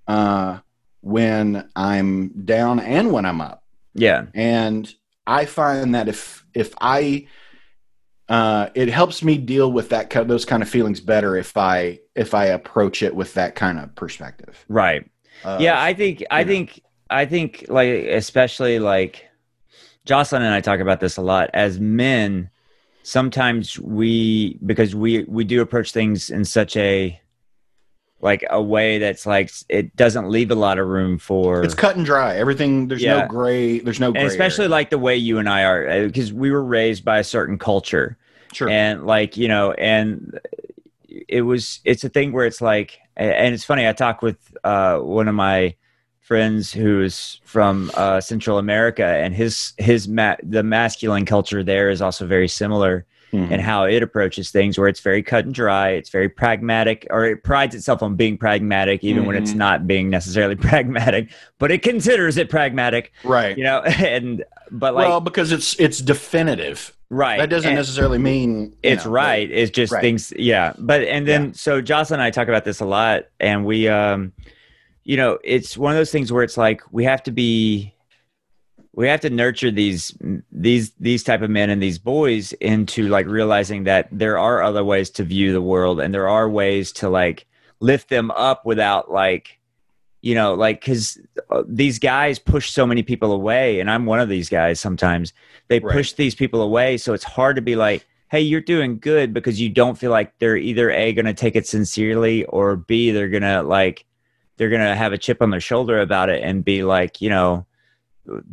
uh when i'm down and when i'm up. Yeah. And i find that if if i uh it helps me deal with that those kind of feelings better if i if i approach it with that kind of perspective. Right. Of, yeah i think i know. think i think like especially like jocelyn and i talk about this a lot. As men sometimes we because we we do approach things in such a like a way that's like it doesn't leave a lot of room for it's cut and dry everything there's Yeah. no gray there's no gray and especially area. like the way you and i are because we were raised by a certain culture sure and like you know and it was it's a thing where it's like and it's funny i talked with uh one of my friends who's from uh central america and his his ma- the masculine culture there is also very similar Mhm. and how it approaches things where it's very cut and dry it's very pragmatic or it prides itself on being pragmatic even when it's Mhm. not being necessarily pragmatic but it considers it pragmatic right you know and but like well because it's it's definitive right that doesn't and- necessarily mean it's know, right it's just Right. things yeah but and then so jocelyn and i talk about this a lot and we um you know it's one of those things where it's like we have to be we have to nurture these these these type of men and these boys into like realizing that there are other ways to view the world and there are ways to like lift them up without like you know like because uh, these guys push so many people away and i'm one of these guys sometimes they Right. push these people away so it's hard to be like hey you're doing good because you don't feel like they're either a going to take it sincerely or b they're going to like they're going to have a chip on their shoulder about it and be like you know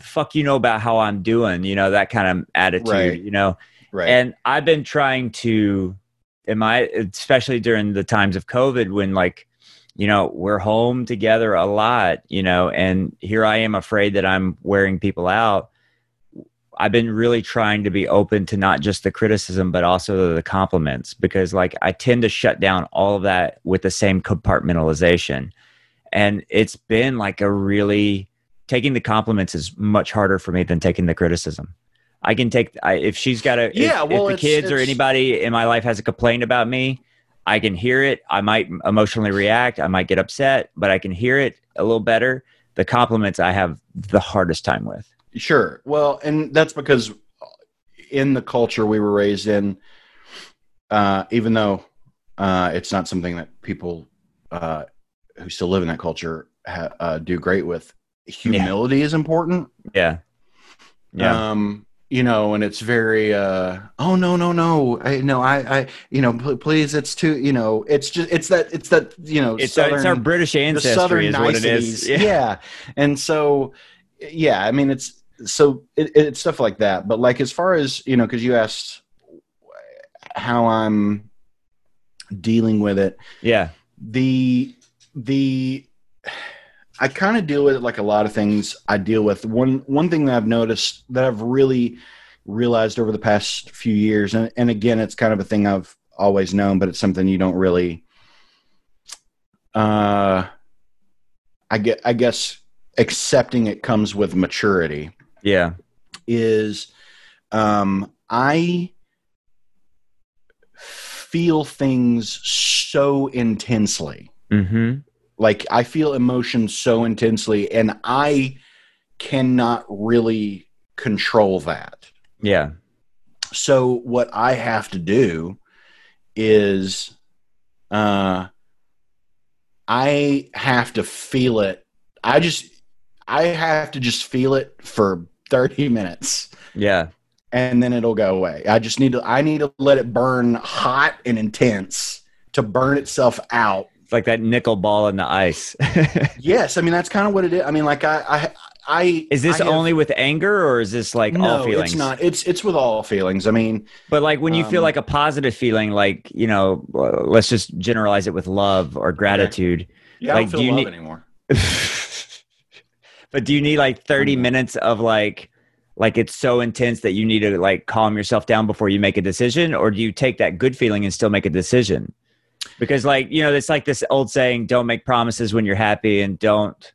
fuck you know about how i'm doing you know that kind of attitude Right. you know right and I've been trying to, am I especially during the times of COVID when like, you know, we're home together a lot, you know, and here I am afraid that I'm wearing people out. I've been really trying to be open to not just the criticism, but also the compliments because like I tend to shut down all of that with the same compartmentalization. And it's been like a really, taking the compliments is much harder for me than taking the criticism. I can take I, if she's got a Yeah, if, well, if the it's- kids or anybody in my life has a complaint about me, I can hear it. I might emotionally react. I might get upset, but I can hear it a little better. The compliments I have the hardest time with. Sure. Well, and that's because in the culture we were raised in, uh, even though uh, it's not something that people uh, who still live in that culture ha- uh, do great with, humility is important. Yeah, yeah, Um, you know, and it's very, uh, oh no, no, no, I, no, I, I, you know, pl- please, it's too, you know, it's just, it's that, it's that, you know, it's, our, it's our southern- British ancestry southern is what it niceties. Yeah. And so, yeah, I mean, it's so it, it's stuff like that. But like, as far as, you know, cause you asked how I'm dealing with it, yeah, the, the, I kind of deal with it like a lot of things I deal with. One, one thing that I've noticed that I've really realized over the past few years, and, and again, it's kind of a thing I've always known, but it's something you don't really, uh, I get, I guess accepting it comes with maturity yeah, is, um, I feel things so intensely. hmm Like I feel emotions so intensely and I cannot really control that. yeah, So what I have to do is uh I have to feel it. I just I have to just feel it for 30 minutes yeah, and then it'll go away. I just need to I need to let it burn hot and intense to burn itself out. It's like that nickel ball in the ice. Yes, I mean that's kind of what it is. I mean like I I I is this I have- only with anger or is this like no, all feelings? it's not. It's it's with all feelings. I mean, But like when you feel Um, like a positive feeling, like you know, uh, let's just generalize it with love or gratitude. yeah, Like, I don't feel do you love need- anymore. but do you need like 30 Mhm. minutes of like like it's so intense that you need to like calm yourself down before you make a decision or do you take that good feeling and still make a decision because like you know it's like this old saying don't make promises when you're happy and don't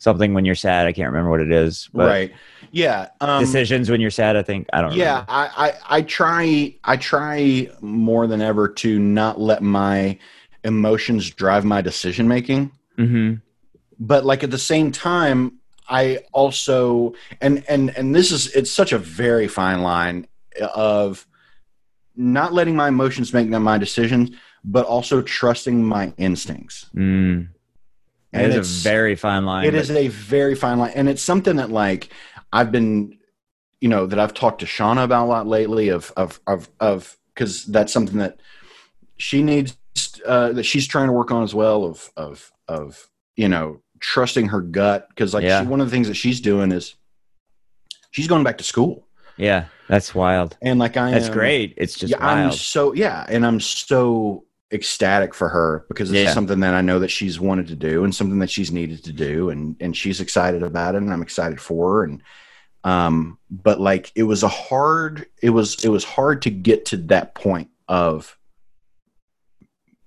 something when you're sad. I can't remember what it is. But right. Yeah. Um, decisions when you're sad. I think I don't. yeah I, I i try i try more than ever to not let my emotions drive my decision making hmm but like at the same time i also and and and this is it's such a very fine line of not letting my emotions make my decisions but also trusting my instincts Mm. It And is it's- a very fine line. it but- is a very fine line and it's something that like i've been you know that i've talked to shauna about a lot lately of of of of because that's something that she needs uh that she's trying to work on as well of of of you know trusting her gut because like Yeah. she, one of the things that she's doing is she's going back to school Yeah, that's wild. and like i That's am- great. It's just yeah, I'm so yeah, and I'm so ecstatic for her because it's Yeah. something that I know that she's wanted to do and something that she's needed to do, and and she's excited about it, and I'm excited for her. And um, but like it was a hard, it was it was hard to get to that point of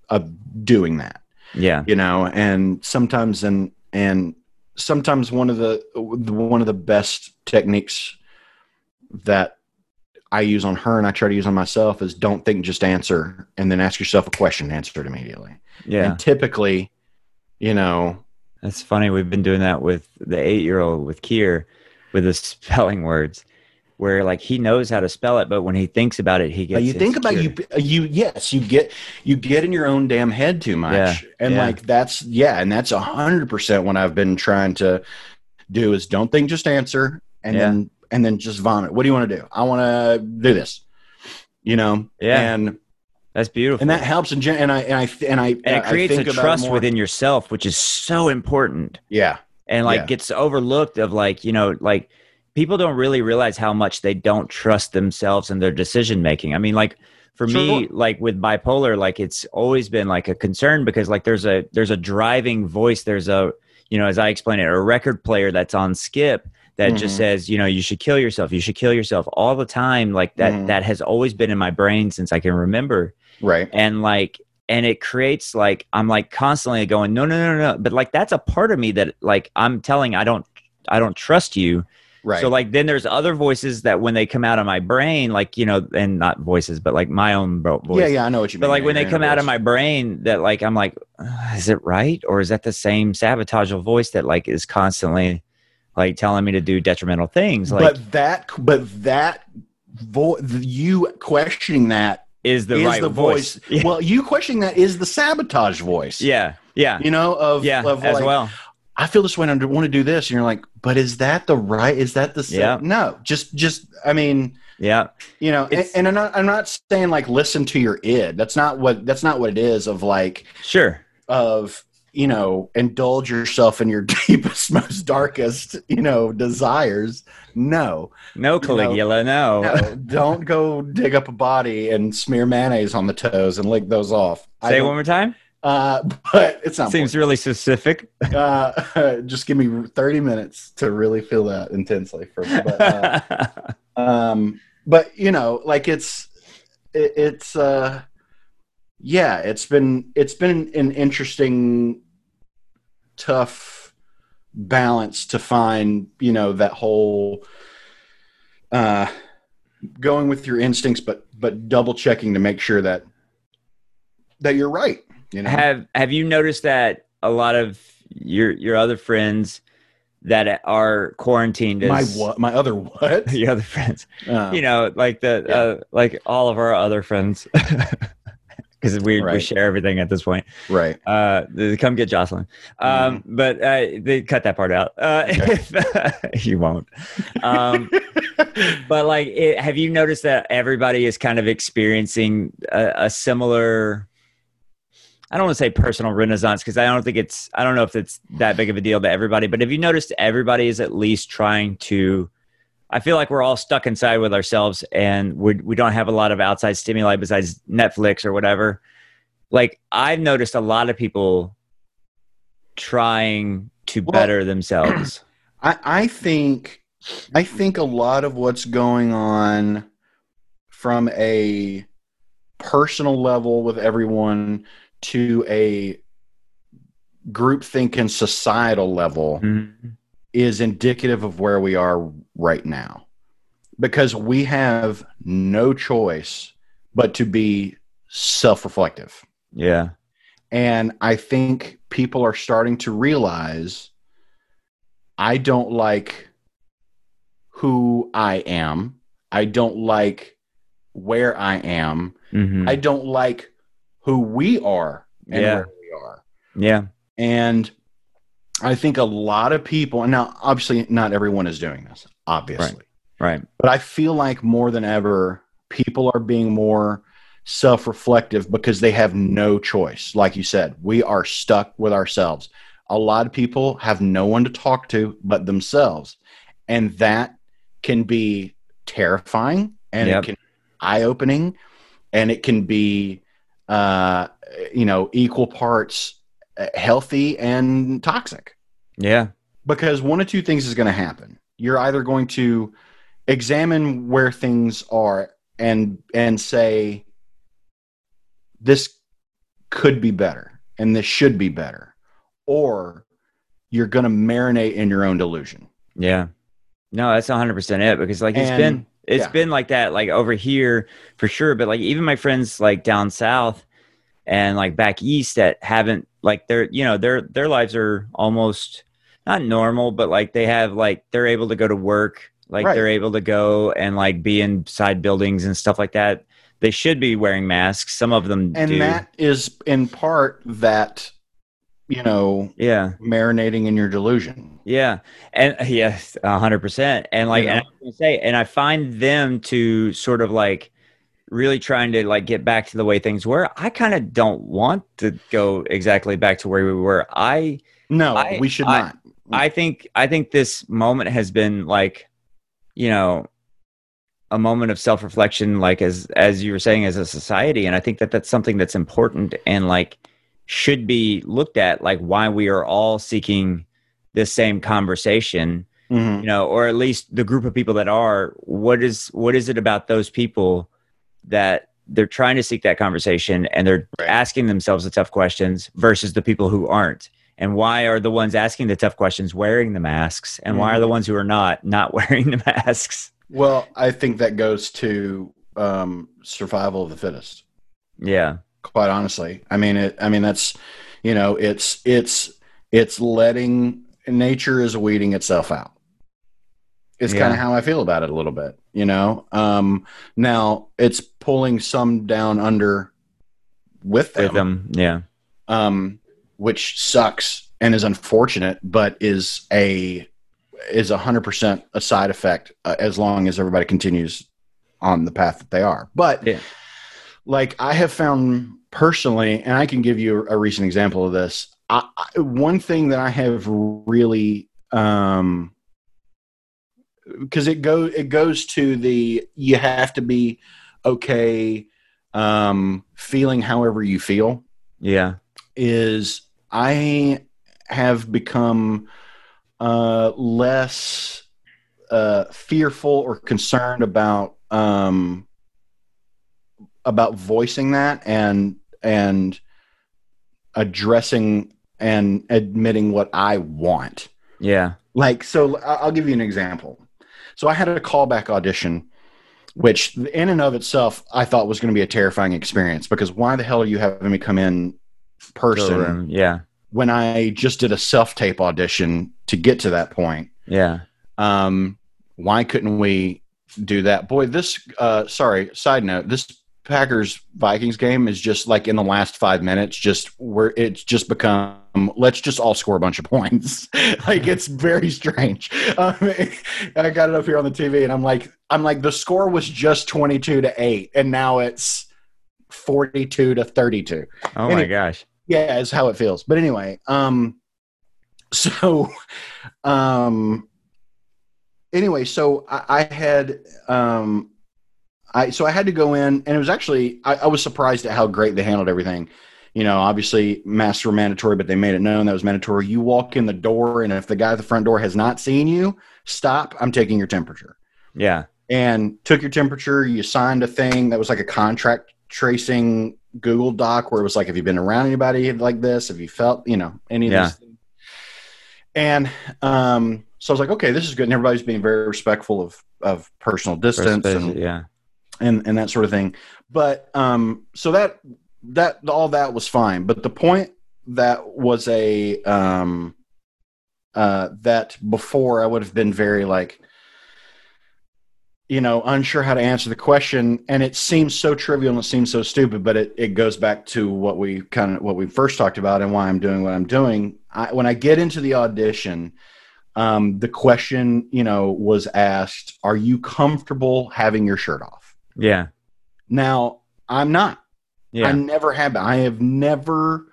of doing that yeah, you know and sometimes and and sometimes one of the one of the best techniques that i use on her and i try to use on myself is don't think just answer and then ask yourself a question and answer it immediately yeah. and typically you know That's funny. We've been doing that with the eight-year-old with Kier, with the spelling words, where like he knows how to spell it, but when he thinks about it, he gets. you think about you you yes you get you get in your own damn head too much Yeah, and yeah. like that's yeah and that's a hundred percent what i've been trying to do is don't think just answer and Yeah. then and then just vomit what do you want to do i want to do this you know Yeah. and That's beautiful. and that helps gen- and i and i and i and it creates a trust within yourself, which is so important. yeah and like Yeah. gets overlooked of like you know like people don't really realize how much they don't trust themselves and their decision making i mean like for me like with bipolar like it's always been like a concern because like there's a there's a driving voice there's a you know as i explain it a record player that's on skip that just Mhm. says you know you should kill yourself you should kill yourself all the time like that Mhm. that has always been in my brain since i can remember. Right. And like and it creates like i'm like constantly going no no no no but like that's a part of me that like i'm telling i don't i don't trust you. Right. so like then there's other voices that when they come out of my brain like you know and not voices but like my own bro- voice. yeah yeah i know what you but mean. But like when they come inner out of my brain that like i'm like "Uh, is it right? Or is that the same sabotageal voice that like is constantly like telling me to do detrimental things like but that but that vo- you questioning that is the is right the voice, voice. Yeah. Well, you questioning that is the sabotage voice. yeah yeah You know, of, yeah of as like, well I feel this way and I want to do this. And you're like, but is that the right? Is that the Yeah. No, just, just, I mean, yeah you know, and, and I'm not, I'm not saying like listen to your id. That's not what, that's not what it is of like, sure of, you know, indulge yourself in your deepest, most darkest, you know, desires. No, no caligula no, no don't go dig up a body and smear mayonnaise on the toes and lick those off. Say it one more time Uh, but it's not. seems really specific uh, just give me 30 minutes to really feel that intensely. For, but, uh, um, but you know, like it's, it, it's, uh, yeah, it's been, it's been an interesting, tough balance to find, you know, that whole, uh, going with your instincts, but, but double checking to make sure that, that you're right. You know, have have you noticed that a lot of your your other friends that are quarantined my what, my other what? your other friends Uh, you know like the Yeah. uh, like all of our other friends because we, we share everything at this point. Right. uh come get jocelyn. Um Mm-hmm. but uh they cut that part out. Uh if, you won't. Um but like it, have you noticed that everybody is kind of experiencing a, a similar i don't want to say personal renaissance because i don't think it's i don't know if it's that big of a deal to everybody but have you noticed everybody is at least trying to i feel like we're all stuck inside with ourselves and we, we don't have a lot of outside stimuli besides netflix or whatever like i've noticed a lot of people trying to Well- better themselves I, I think I think a lot of what's going on from a personal level with everyone to a groupthink and societal level Mhm. Is indicative of where we are right now because we have no choice but to be self-reflective Yeah. and i think people are starting to realize i don't like who i am i don't like where i am Mhm. i don't like who we are and Yeah. where we are yeah. and I think a lot of people, and now obviously not everyone is doing this, obviously, Right. but I feel like more than ever, people are being more self reflective because they have no choice. Like you said, we are stuck with ourselves. A lot of people have no one to talk to but themselves. And that can be terrifying and Yep. it can eye opening and it can be, uh, you know, equal parts Uh, healthy and toxic Yeah. because one of two things is going to happen. You're either going to examine where things are and and say this could be better and this should be better or you're going to marinate in your own delusion. Yeah. No, that's 100% it because like it's And- been it's yeah. been like that like over here for sure, but like even my friends like down south and like back east that haven't like their you know their their lives are almost not normal, but like they have like they're able to go to work, like Right. they're able to go and like be inside buildings and stuff like that. They should be wearing masks. Some of them And do. that is in part that you know yeah. marinating in your delusion. Yeah, and yes, a hundred percent. And like, You and I know? was gonna say, and I find them to sort of like really trying to like get back to the way things were. I kind of don't want to go exactly back to where we were. I, No, I- we should I- not. I think, I think this moment has been like, you know, a moment of self reflection, like as as you were saying, as a society, and I think that that's something that's important and like should be looked at, like why we are all seeking this same conversation Mhm. you know or at least the group of people that are what is what is it about those people that they're trying to seek that conversation and they're Right. asking themselves the tough questions versus the people who aren't and why are the ones asking the tough questions wearing the masks and why are the ones who are not not wearing the masks Well, I think that goes to um, survival of the fittest. yeah Quite honestly, I mean it. I mean that's you know it's it's it's letting nature is weeding itself out. It's Yeah. kind of how I feel about it a little bit. You know, um, now it's pulling some down under with them, with them yeah um, which sucks and is unfortunate, but is a is a hundred percent a side effect uh, as long as everybody continues on the path that they are. But Yeah. like I have found personally, and I can give you a recent example of this. I, I, one thing that I have really um because it go it goes to the you have to be okay um feeling however you feel yeah is I have become uh, less uh, fearful or concerned about um, about voicing that and and addressing and admitting what I want. yeah Like, so I'll give you an example. So I had a callback audition, which in and of itself I thought was going to be a terrifying experience because why the hell are you having me come in person Showroom, yeah when I just did a self tape audition to get to that point? yeah Um, why couldn't we do that? Boy, this, uh, sorry, side note, this Packers Vikings game is just like in the last five minutes, just where it's just become, let's just all score a bunch of points. like it's very strange. Um, I got it up here on the TV and I'm like, I'm like, the score was just 22 to eight and now it's 42 to 32 oh my Any- gosh yeah is how it feels but anyway um so um anyway so i, I had um i so i had to go in and it was actually I, I was surprised at how great they handled everything you know obviously masks were mandatory but they made it known that was mandatory you walk in the door and if the guy at the front door has not seen you stop i'm taking your temperature yeah and took your temperature. You signed a thing that was like a contract tracing Google Doc where it was like, have you been around anybody like this? Have you felt, you know, any of Yeah. things? And um, so I was like, okay, this is good. And everybody's being very respectful of of personal distance and yeah. And and that sort of thing. But um, so that that all that was fine. But the point that was a um, uh, that before I would have been very like, you know, unsure how to answer the question, and it seems so trivial and it seems so stupid, but it it goes back to what we kind of what we first talked about and why I'm doing what I'm doing. I, when I get into the audition. Um, the question, you know, was asked, "Are you comfortable having your shirt off?" Yeah. Now, I'm not. Yeah. I never have. I have never,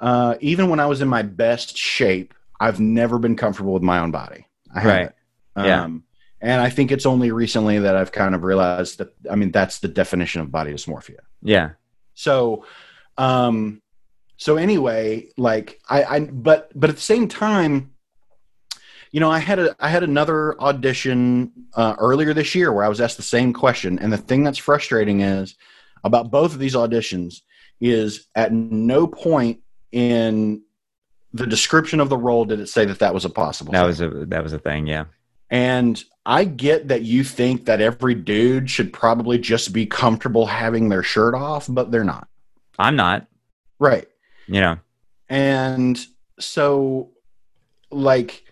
uh, even when I was in my best shape, I've never been comfortable with my own body. I haven't. Yeah. Um, and I think it's only recently that I've kind of realized that, I mean, that's the definition of body dysmorphia. yeah. So, um, so anyway, like I, I, but, but at the same time, you know, I had a, I had another audition uh, earlier this year where I was asked the same question, and the thing that's frustrating is about both of these auditions is at no point in the description of the role did it say that that was a possible. That thing. was a that was a thing. Yeah. And I get that you think that every dude should probably just be comfortable having their shirt off, but they're not. I'm not. Right. You know. And so, like,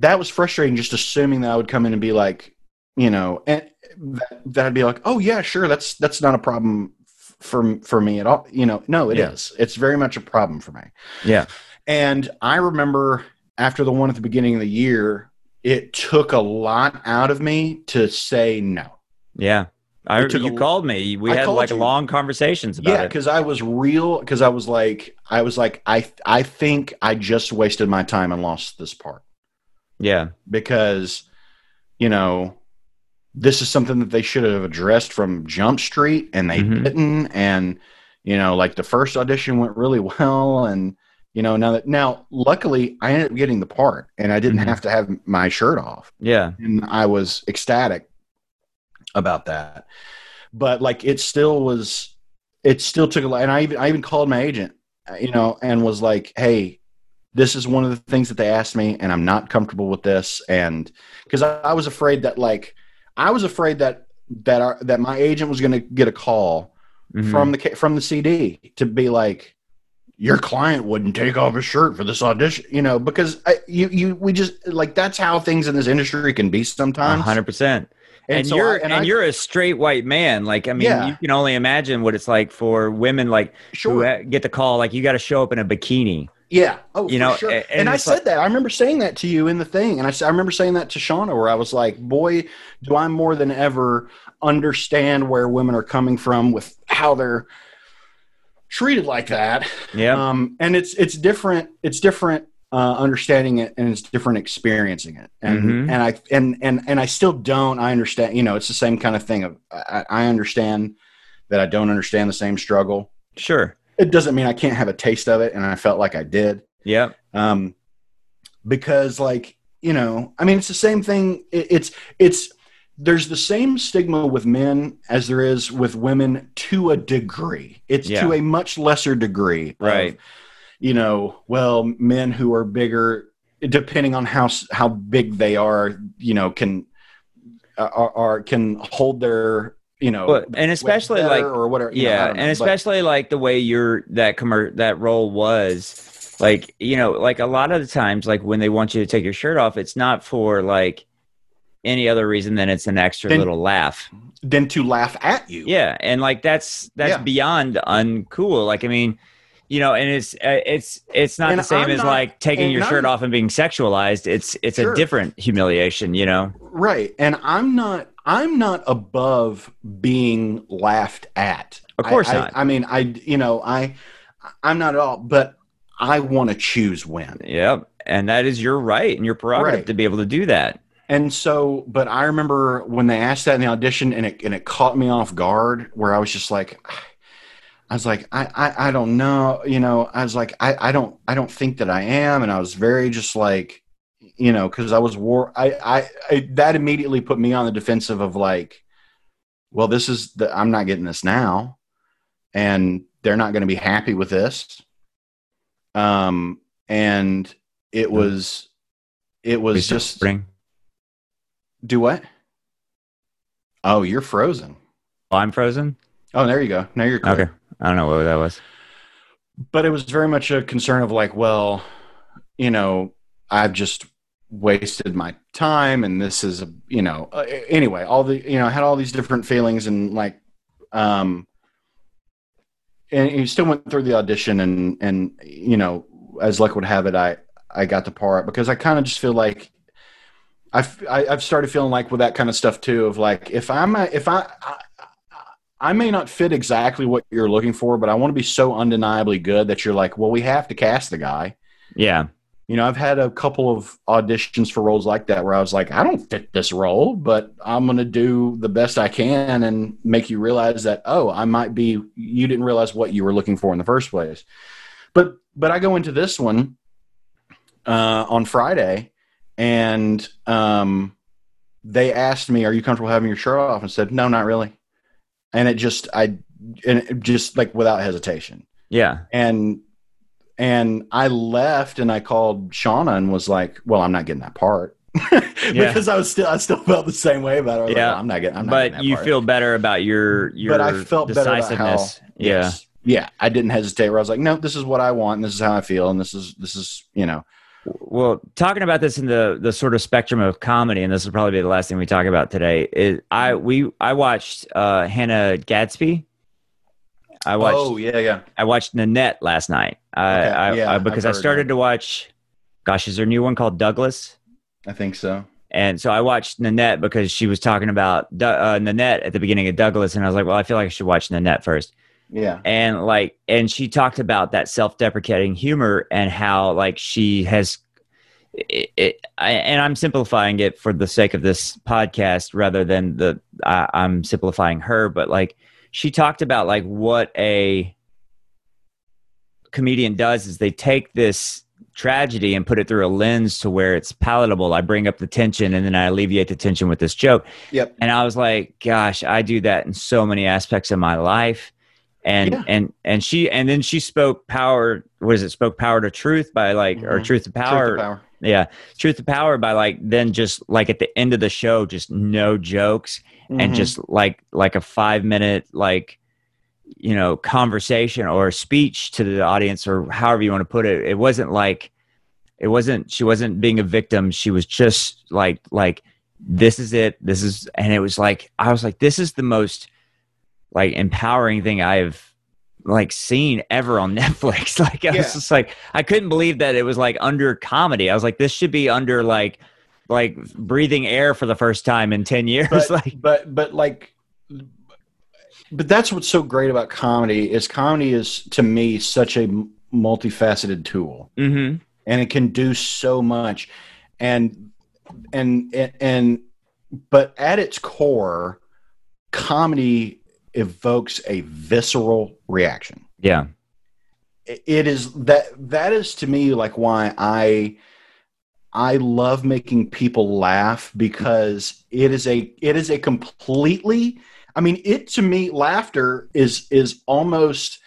that was frustrating just assuming that I would come in and be like, you know, and that, that I'd be like, oh, yeah, sure. That's, that's not a problem f- for, for me at all. You know, no, it is. Yeah. It's very much a problem for me. Yeah. And I remember after the one at the beginning of the year, it took a lot out of me to say no. Yeah. I you a- called me. We I had like you. long conversations about yeah, it. because I was real. Because I was like, I was like, I, I think I just wasted my time and lost this part Yeah. because, you know, this is something that they should have addressed from Jump Street, and they Mhm. didn't. And you know, like the first audition went really well, and you know, now that now, luckily, I ended up getting the part, and I didn't Mhm. have to have my shirt off Yeah. and I was ecstatic about that. But like, it still was, it still took a lot. And I even, I even called my agent, you know, and was like, "Hey, this is one of the things that they asked me, and I'm not comfortable with this." And because I, I was afraid that, like, I was afraid that that our, that my agent was going to get a call Mhm. from the from the CD to be like, your client wouldn't take off his shirt for this audition, you know, because I, you you we just like that's how things in this industry can be sometimes. hundred percent. And, so you're I- and, I- you're a straight white man. Like I mean, Yeah. you can only imagine what it's like for women like sure, ha- get the call like you got to show up in a bikini. Yeah, oh, you know, sure. And, and I said like- that. I remember saying that to you in the thing, and I said I remember saying that to Shauna, where I was like, "Boy, do I more than ever understand where women are coming from with how they're treated like that." Yeah. um, and it's it's different it's different uh, understanding it and it's different experiencing it and Mhm. and i and and and i still don't i understand you know it's the same kind of thing of I, I understand that i don't understand the same struggle sure. It doesn't mean i can't have a taste of it and i felt like i did Yeah. um, because like you know i mean it's the same thing it, it's it's there's the same stigma with men as there is with women to a degree it's Yeah. to a much lesser degree of, Right. you know well men who are bigger depending on how how big they are you know can are, are can hold their you know Well, and especially like or whatever know, yeah know, and but- especially like the way your that commer- that role was like you know like a lot of the times like when they want you to take your shirt off it's not for like any other reason than it's an extra Then- little laugh than to laugh at you yeah and like that's that's Yeah. beyond uncool like i mean you know and it's uh, it's it's not And the same I'm as not- like taking your shirt I'm- off and being sexualized it's it's Sure. a different humiliation you know Right. And I'm not I'm not above being laughed at. Of course I, not. I, I mean, I you know, I I'm not at all, but I want to choose when. yep and that is your right and your prerogative Right. to be able to do that And so, but I remember when they asked that in the audition and it and it caught me off guard where I was just like I was like, I, I, I don't know, you know, I was like, I, I don't, I don't think that I am. And I was very just like, you know, cause I was war, I, I, I, that immediately put me on the defensive of like, well, this is the, I'm not getting this now. and they're not going to be happy with this. Um, and it was, it was just spring. do what? Oh, you're frozen. Oh, I'm frozen. Oh, there you go. Now you're clear. Okay, I don't know what that was. but it was very much a concern of like, well, you know, I've just wasted my time, and this is a, you know, uh, anyway, all the, you know, I had all these different feelings, and like, um, and he still went through the audition, and and you know, as luck would have it, I I got the part because I kind of just feel like. I've I- I've started feeling like with that kind of stuff too of like if I'm a, if I, I I may not fit exactly what you're looking for, but I want to be so undeniably good that you're like, well, we have to cast the guy. Yeah, You know, I've had a couple of auditions for roles like that where I was like, I don't fit this role, but I'm going to do the best I can and make you realize that, oh, I might be, you didn't realize what you were looking for in the first place. But, but I go into this one uh, on Friday and um, they asked me, are you comfortable having your shirt off? And said, no, not really. And it just, I, and it just like without hesitation yeah, and and I left and I called Shauna and was like, "Well, I'm not getting that part." because I was still I still felt the same way about it. Was like, Yeah. "Well, I'm not getting. I'm not getting but that you part." feel better about your your but I felt better about how. decisiveness. yeah, Yes. yeah. I didn't hesitate. Where I was like, "No, this is what I want. And this is how I feel. And this is this is you know." Well, talking about this in the the sort of spectrum of comedy, and this will probably be the last thing we talk about today. Is I we I watched uh, Hannah Gadsby. I watched oh yeah, yeah. I watched Nanette last night. I, Okay, I, yeah, I because I started to watch. Gosh, is there a new one called Douglas? I think so. And so I watched Nanette because she was talking about uh, Nanette at the beginning of Douglas, and I was like, well, I feel like I should watch Nanette first. Yeah. and like and she talked about that self-deprecating humor and how like she has it, it I, and i'm simplifying it for the sake of this podcast rather than the I, i'm simplifying her but like she talked about like what a comedian does is they take this tragedy and put it through a lens to where it's palatable i bring up the tension and then i alleviate the tension with this joke Yep. and I was like, gosh, I do that in so many aspects of my life. And Yeah. and and she and then she spoke power. What is it? Spoke power to truth by like or Mhm. truth to power. Truth to power. Yeah, truth to power by like then just like at the end of the show, just no jokes and Mhm. just like like a five minute like you know conversation or speech to the audience or however you want to put it. It wasn't like it wasn't she wasn't being a victim. She was just like like this is it this is and it was like i was like this is the most like empowering thing i've like seen ever on netflix. Like i Yeah. was just like i couldn't believe that it was like under comedy. I was like this should be under like like breathing air for the first time in 10 years. But, like but but like but that's what's so great about comedy is comedy is to me such a multifaceted tool. Hmm and it can do so much. And and and, and but at its core comedy evokes a visceral reaction. Yeah. It is that that is to me like why i i love making people laugh because it is a it is a completely i mean it to me laughter is is almost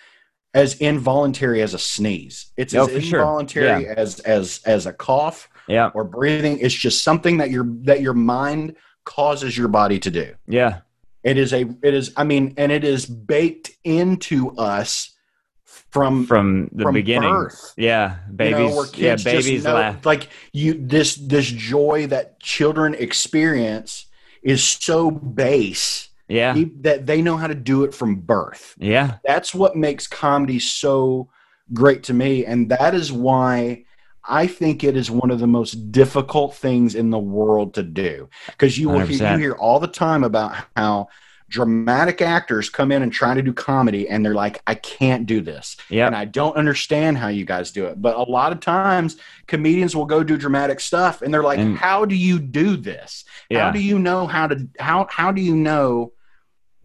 as involuntary as a sneeze. It's Oh, as for sure. involuntary as as as a cough yeah. or breathing. It's just something that your that your mind causes your body to do. Yeah it is a it is i mean and it is baked into us from from the from beginning. birth. yeah You know, babies yeah babies know- laugh like you this this joy that children experience is so base yeah. that they know how to do it from birth. Yeah. That's what makes comedy so great to me and that is why i think it is one of the most difficult things in the world to do because you will hear, you hear all the time about how dramatic actors come in and try to do comedy and they're like i can't do this yeah and I don't understand how you guys do it. But a lot of times, comedians will go do dramatic stuff, and they're like, And- "How do you do this? yeah How do you know how to how how do you know?"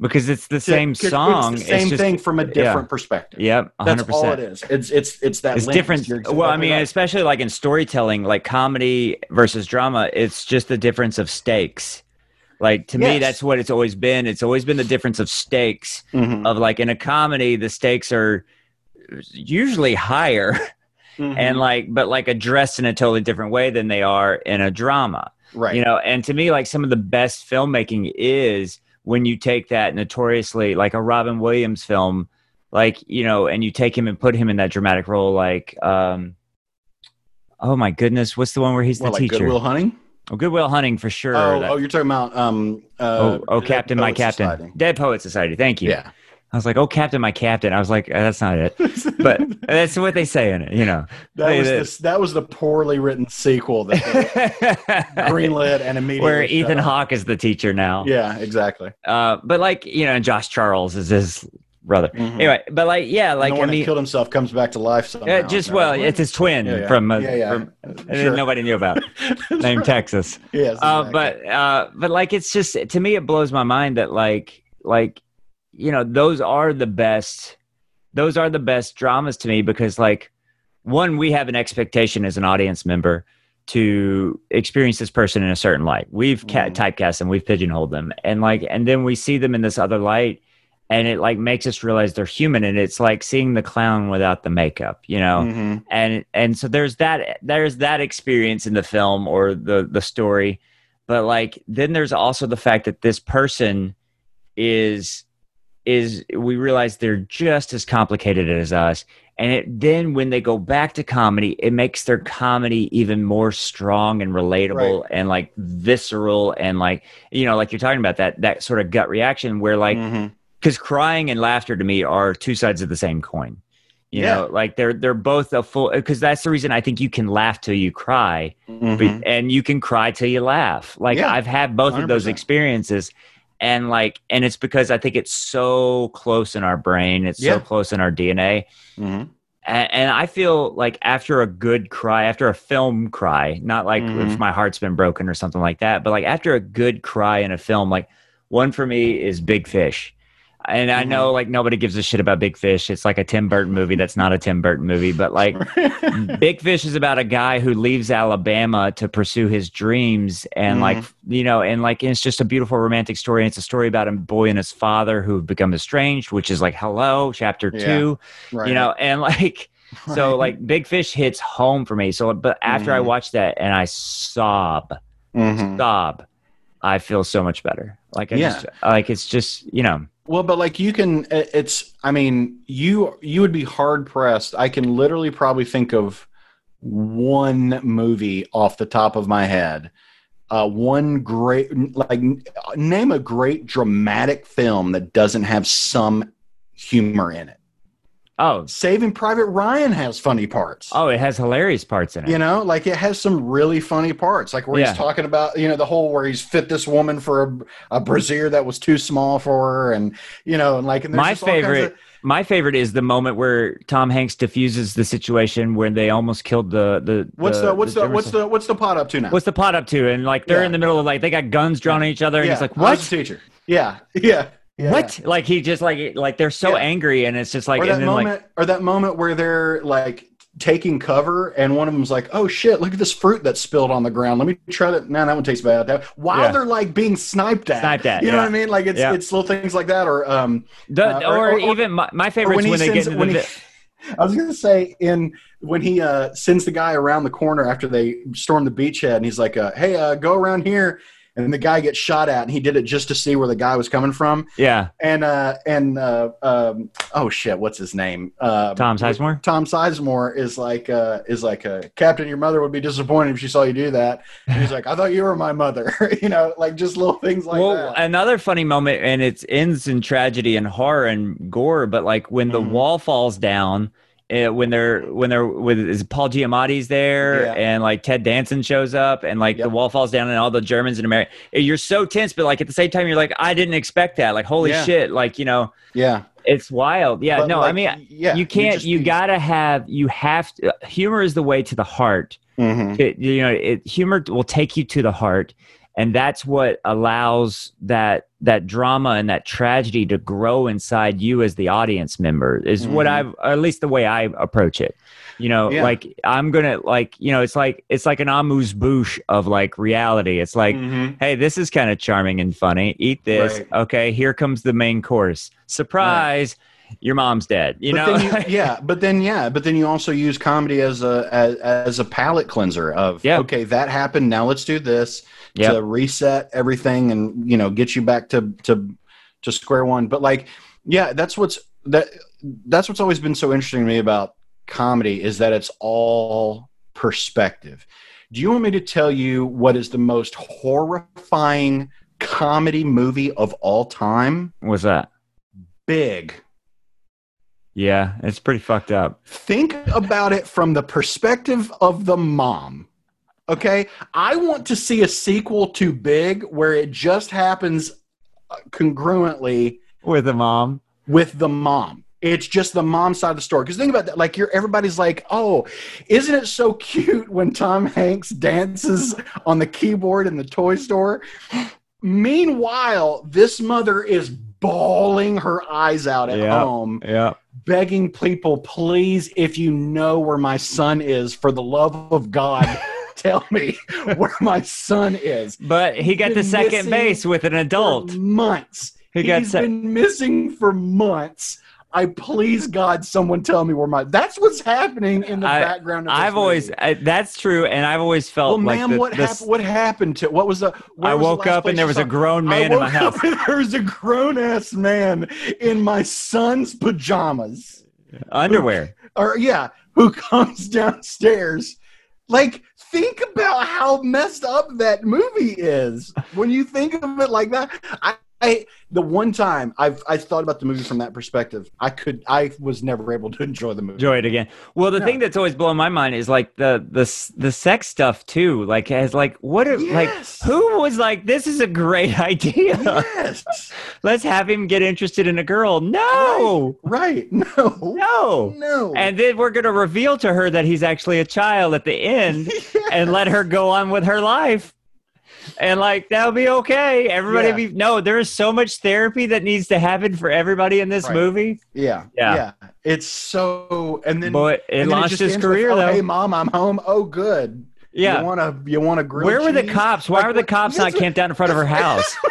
Because it's the same 'cause song It's the same just, thing from a different perspective. yep 100% That's all it is. It's it's it's that. it's different You're well i mean right. especially like in storytelling like comedy versus drama it's just the difference of stakes Like to me, that's what it's always been. It's always been the difference of stakes. Mhm. Of like in a comedy, the stakes are usually higher, Mhm. and like but like addressed in a totally different way than they are in a drama. right. You know, and to me, like some of the best filmmaking is when you take that notoriously like a Robin Williams film, like you know, and you take him and put him in that dramatic role, like. um Oh my goodness! What's the one where he's Well, the like teacher? Good Will Hunting. Oh, Good Will Hunting for sure. Oh, That- oh, you're talking about um. Uh, oh, oh, Captain, my captain, Society. Dead Poet Society. Thank you. Yeah. I was like, oh, Captain, my captain. I was like, uh, that's not it, but that's what they say in it. You know, that was the, that was the poorly written sequel that greenlit and immediately where Ethan. Hawke is the teacher now. Yeah, exactly. Uh, but like you know, Josh Charles is his brother. Mhm. Anyway, but like yeah, like the I one mean, killed himself comes back to life somehow. uh, just well, it's his twin Yeah, yeah. from, uh, Yeah, yeah. from Sure. nobody knew about named Texas. Yes, Uh, but uh, but like it's just to me, it blows my mind that like like you know those are the best. Those are the best dramas to me because like one, we have an expectation as an audience member to experience this person in a certain light. We've ca- Mhm. typecast them, we've pigeonholed them, and like and then we see them in this other light. And it like makes us realize they're human, and it's like seeing the clown without the makeup, you know Mhm. and and so there's that there's that experience in the film or the the story but like then there's also the fact that this person is is we realize they're just as complicated as us and it then when they go back to comedy it makes their comedy even more strong and relatable and like visceral and like you know like you're talking about that that sort of gut reaction where like because crying and laughter to me are two sides of the same coin. You Yeah. know, like they're they're both a full because that's the reason I think you can laugh till you cry, Mhm. but, and you can cry till you laugh. Like Yeah, I've had both of those experiences, and like and it's because I think it's so close in our brain, it's Yeah. so close in our DNA, Mhm. and, and I feel like after a good cry, after a film cry, not like if Mhm. my heart's been broken or something like that, but like after a good cry in a film, like one for me is Big Fish. And I know like nobody gives a shit about Big Fish. It's like a Tim Burton movie that's not a Tim Burton movie, but like Big Fish is about a guy who leaves Alabama to pursue his dreams and like you know and like it's just a beautiful romantic story and it's a story about a boy and his father who have become estranged, which is like hello, chapter Yeah. 2 Right. you know and like so like big fish hits home for me so but after i Mhm. watch that and i sob Mhm. sob i feel so much better like i Yeah. just like it's just you know Well, but like you can, it's. I mean, you you would be hard pressed. I can literally probably think of one movie off the top of my head. Uh, one great, like, name a great dramatic film that doesn't have some humor in it. Oh Saving Private Ryan has funny parts. oh it has hilarious parts in it You know, like it has some really funny parts, like where Yeah. he's talking about, you know, the whole where he's fit this woman for a, a brassiere that was too small for her, and you know, and like and my just all kinds favorite of- my favorite is the moment where tom hanks diffuses the situation where they almost killed the the what's the, what's the, German what's the what's the pot up to now? what's the pot up to and like they're Yeah. in the middle of like they got guns drawn at each other and he's like what teacher. Yeah, yeah. Yeah what like he just like like they're so Yeah. angry and it's just like or that moment, like or that moment where they're like taking cover, and one of them's like, "Oh shit! Look at this fruit that's spilled on the ground. Let me try that." Nah, that one tastes bad. That while Yeah. they're like being sniped at, Sniped at, You know what I mean? Like it's it's little things like that, or um, The, Uh, or, or- or- even my, my or favorites when, they get when the he- I was gonna say in when he uh, sends the guy around the corner after they storm the beachhead, and he's like, uh, "Hey, uh, go around here," and the guy gets shot at, and he did it just to see where the guy was coming from, yeah and uh, and uh, um, oh shit, what's his name? Uh, Tom Sizemore? Tom Sizemore is like uh, is like a Captain. Your mother would be disappointed if she saw you do that. And he's like, "I thought you were my mother," you know, like just little things like well that. another funny moment and it ends in tragedy and horror and gore but like when the Mhm. wall falls down uh, when they're when they're with is Paul Giamatti's there Yeah. and like Ted Danson shows up and like the wall falls down and all the Germans in America you're so tense but like at the same time you're like I didn't expect that like holy Yeah. shit like you know yeah, it's wild yeah But, no I mean yeah, you can't you be- gotta have you have to humor is the way to the heart Mhm. it, you know it, humor will take you to the heart and that's what allows that that drama and that tragedy to grow inside you as the audience member is what Mhm. i've at least the way i approach it You know, Yeah. like I'm gonna like you know, it's like it's like an amuse bouche of like reality. It's like, Mhm. hey, this is kind of charming and funny. Eat this. Right. Okay, here comes the main course. Surprise, your mom's dead. You but know, you, yeah, but then yeah, but then you also use comedy as a as, as a palate cleanser of Yeah. okay, that happened. Now let's do this Yep. to reset everything and you know get you back to to to square one. But like, yeah, that's what's that that's what's always been so interesting to me about comedy is that it's all perspective. Do you want me to tell you what is the most horrifying comedy movie of all time? what's that? Big. Yeah, it's pretty fucked up. think about it from the perspective of the mom. Okay, I want to see a sequel to Big where it just happens uh, congruently With the mom. with the mom. It's just the mom side of the story. Because think about that. Like, you're everybody's like, "Oh, isn't it so cute when Tom Hanks dances on the keyboard in the toy store?" Meanwhile, this mother is bawling her eyes out at Yeah. home Yeah. begging people, please, if you know where my son is, for the love of God, tell me where my son is. But he got the second base with an adult. Months. He got He's sec- been missing for months. I please God, someone tell me where my. That's what's happening in the I- background. Of this I've always. I, that's true, and I've always felt Well, like ma'am, the- what the happened? What happened to? What was the? I was woke last up and there was a grown man in my house. up and there was a grown ass man in my son's pajamas. Underwear. or yeah, who comes downstairs. Like, think about how messed up that movie is. When you think of it like that, I, I the one time I've I thought about the movie from that perspective, I could I was never able to enjoy the movie. Enjoy it again. Well, the No. thing that's always blowing my mind is like the the the sex stuff too. Like as like what are like who was like this is a great idea. Yes, Let's have him get interested in a girl. No, right. No, no. no. And then we're gonna reveal to her that he's actually a child at the end, and let her go on with her life. And like that'll be okay. Everybody Yeah. be no. There is so much therapy that needs to happen for everybody in this Right. movie. yeah, Yeah. yeah, It's so and then But it and launched his ends with, career oh, though. Hey, mom, I'm home. Oh, good. yeah. You want to you want to grill? Where were the cops? Why Like, were the cops not camped out in front of her house?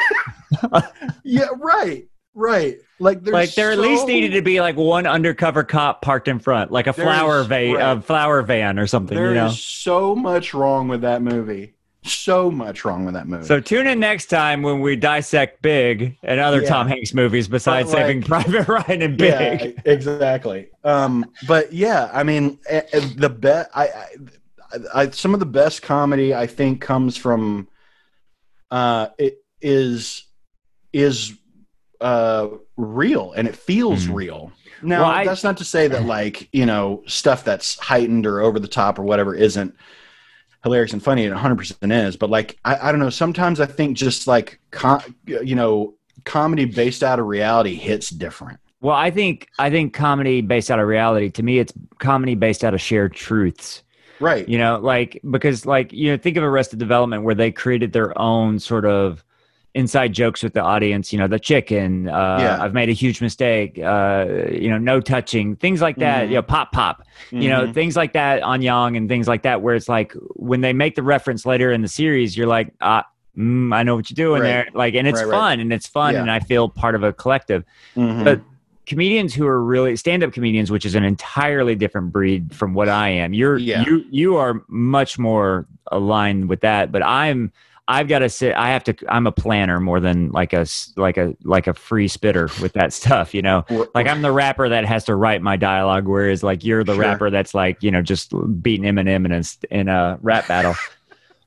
Yeah, right, right. Like there's like there at least needed to be like one undercover cop parked in front, like a There's- flower va- right. a flower van or something. There you is know. so much wrong with that movie. So much wrong with that movie. So tune in next time when we dissect Big and other Yeah. Tom Hanks movies besides like- Saving Private Ryan and Big. yeah, exactly. Um, but yeah, I mean, eh, eh, the bet I, I, I, some of the best comedy I think comes from, uh, it is is uh real and it feels Mhm. real. Now Well, I- that's not to say that like you know stuff that's heightened or over the top or whatever isn't hilarious and funny. It 100 percent is, but like I, I don't know. Sometimes I think just like com- you know comedy based out of reality hits different. Well, I think I think comedy based out of reality. To me, it's comedy based out of shared truths. Right. You know, like because like you know, think of Arrested Development where they created their own sort of inside jokes with the audience. You know, the chicken. Uh, Yeah. I've made a huge mistake. Uh, you know, no touching things like that. Mhm. You know, pop pop. You know, Mhm. things like that on Young and things like that. Where it's like when they make the reference later in the series, you're like, ah. Mm, I know what you're doing Right. there, like, and it's Right, right. fun, and it's fun, Yeah. and I feel part of a collective Mhm. but comedians who are really stand-up comedians which is an entirely different breed from what i am you're Yeah. you you are much more aligned with that but i'm i've got to sit i have to i'm a planner more than like a like a like a free spitter with that stuff you know like i'm the rapper that has to write my dialogue whereas like you're the Sure. rapper that's like you know just beating eminem in a in a rap battle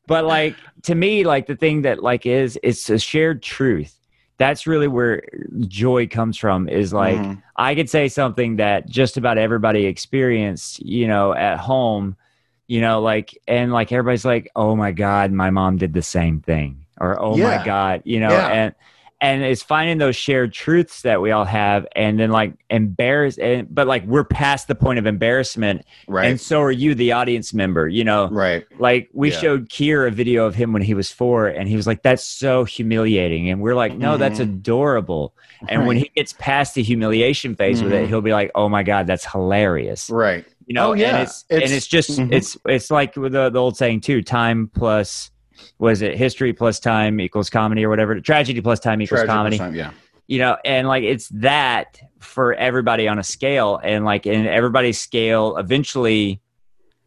but like to me like the thing that like is it's a shared truth that's really where joy comes from is like Mhm. I could say something that just about everybody experienced, you know, at home, you know, like, and like everybody's like, oh my God, my mom did the same thing. Or, oh Yeah. my God, you know, Yeah. and, and it's finding those shared truths that we all have and then like embarrass and but like we're past the point of embarrassment right. and so are you the audience member you know right. like we Yeah. showed Kier a video of him when he was four, and he was like, "That's so humiliating," and we're like, "No, that's Mhm. adorable." And when he gets past the humiliation phase with it, Mhm. he'll be like, "Oh my god, that's hilarious." Right. You know, Oh, yeah. and it's, It's- and it's just mhm. it's it's like the, the old saying too: time plus was it history plus time equals comedy or whatever? Tragedy plus time equals Tragic comedy. time, yeah. you know and like it's that for everybody on a scale and like and everybody's scale eventually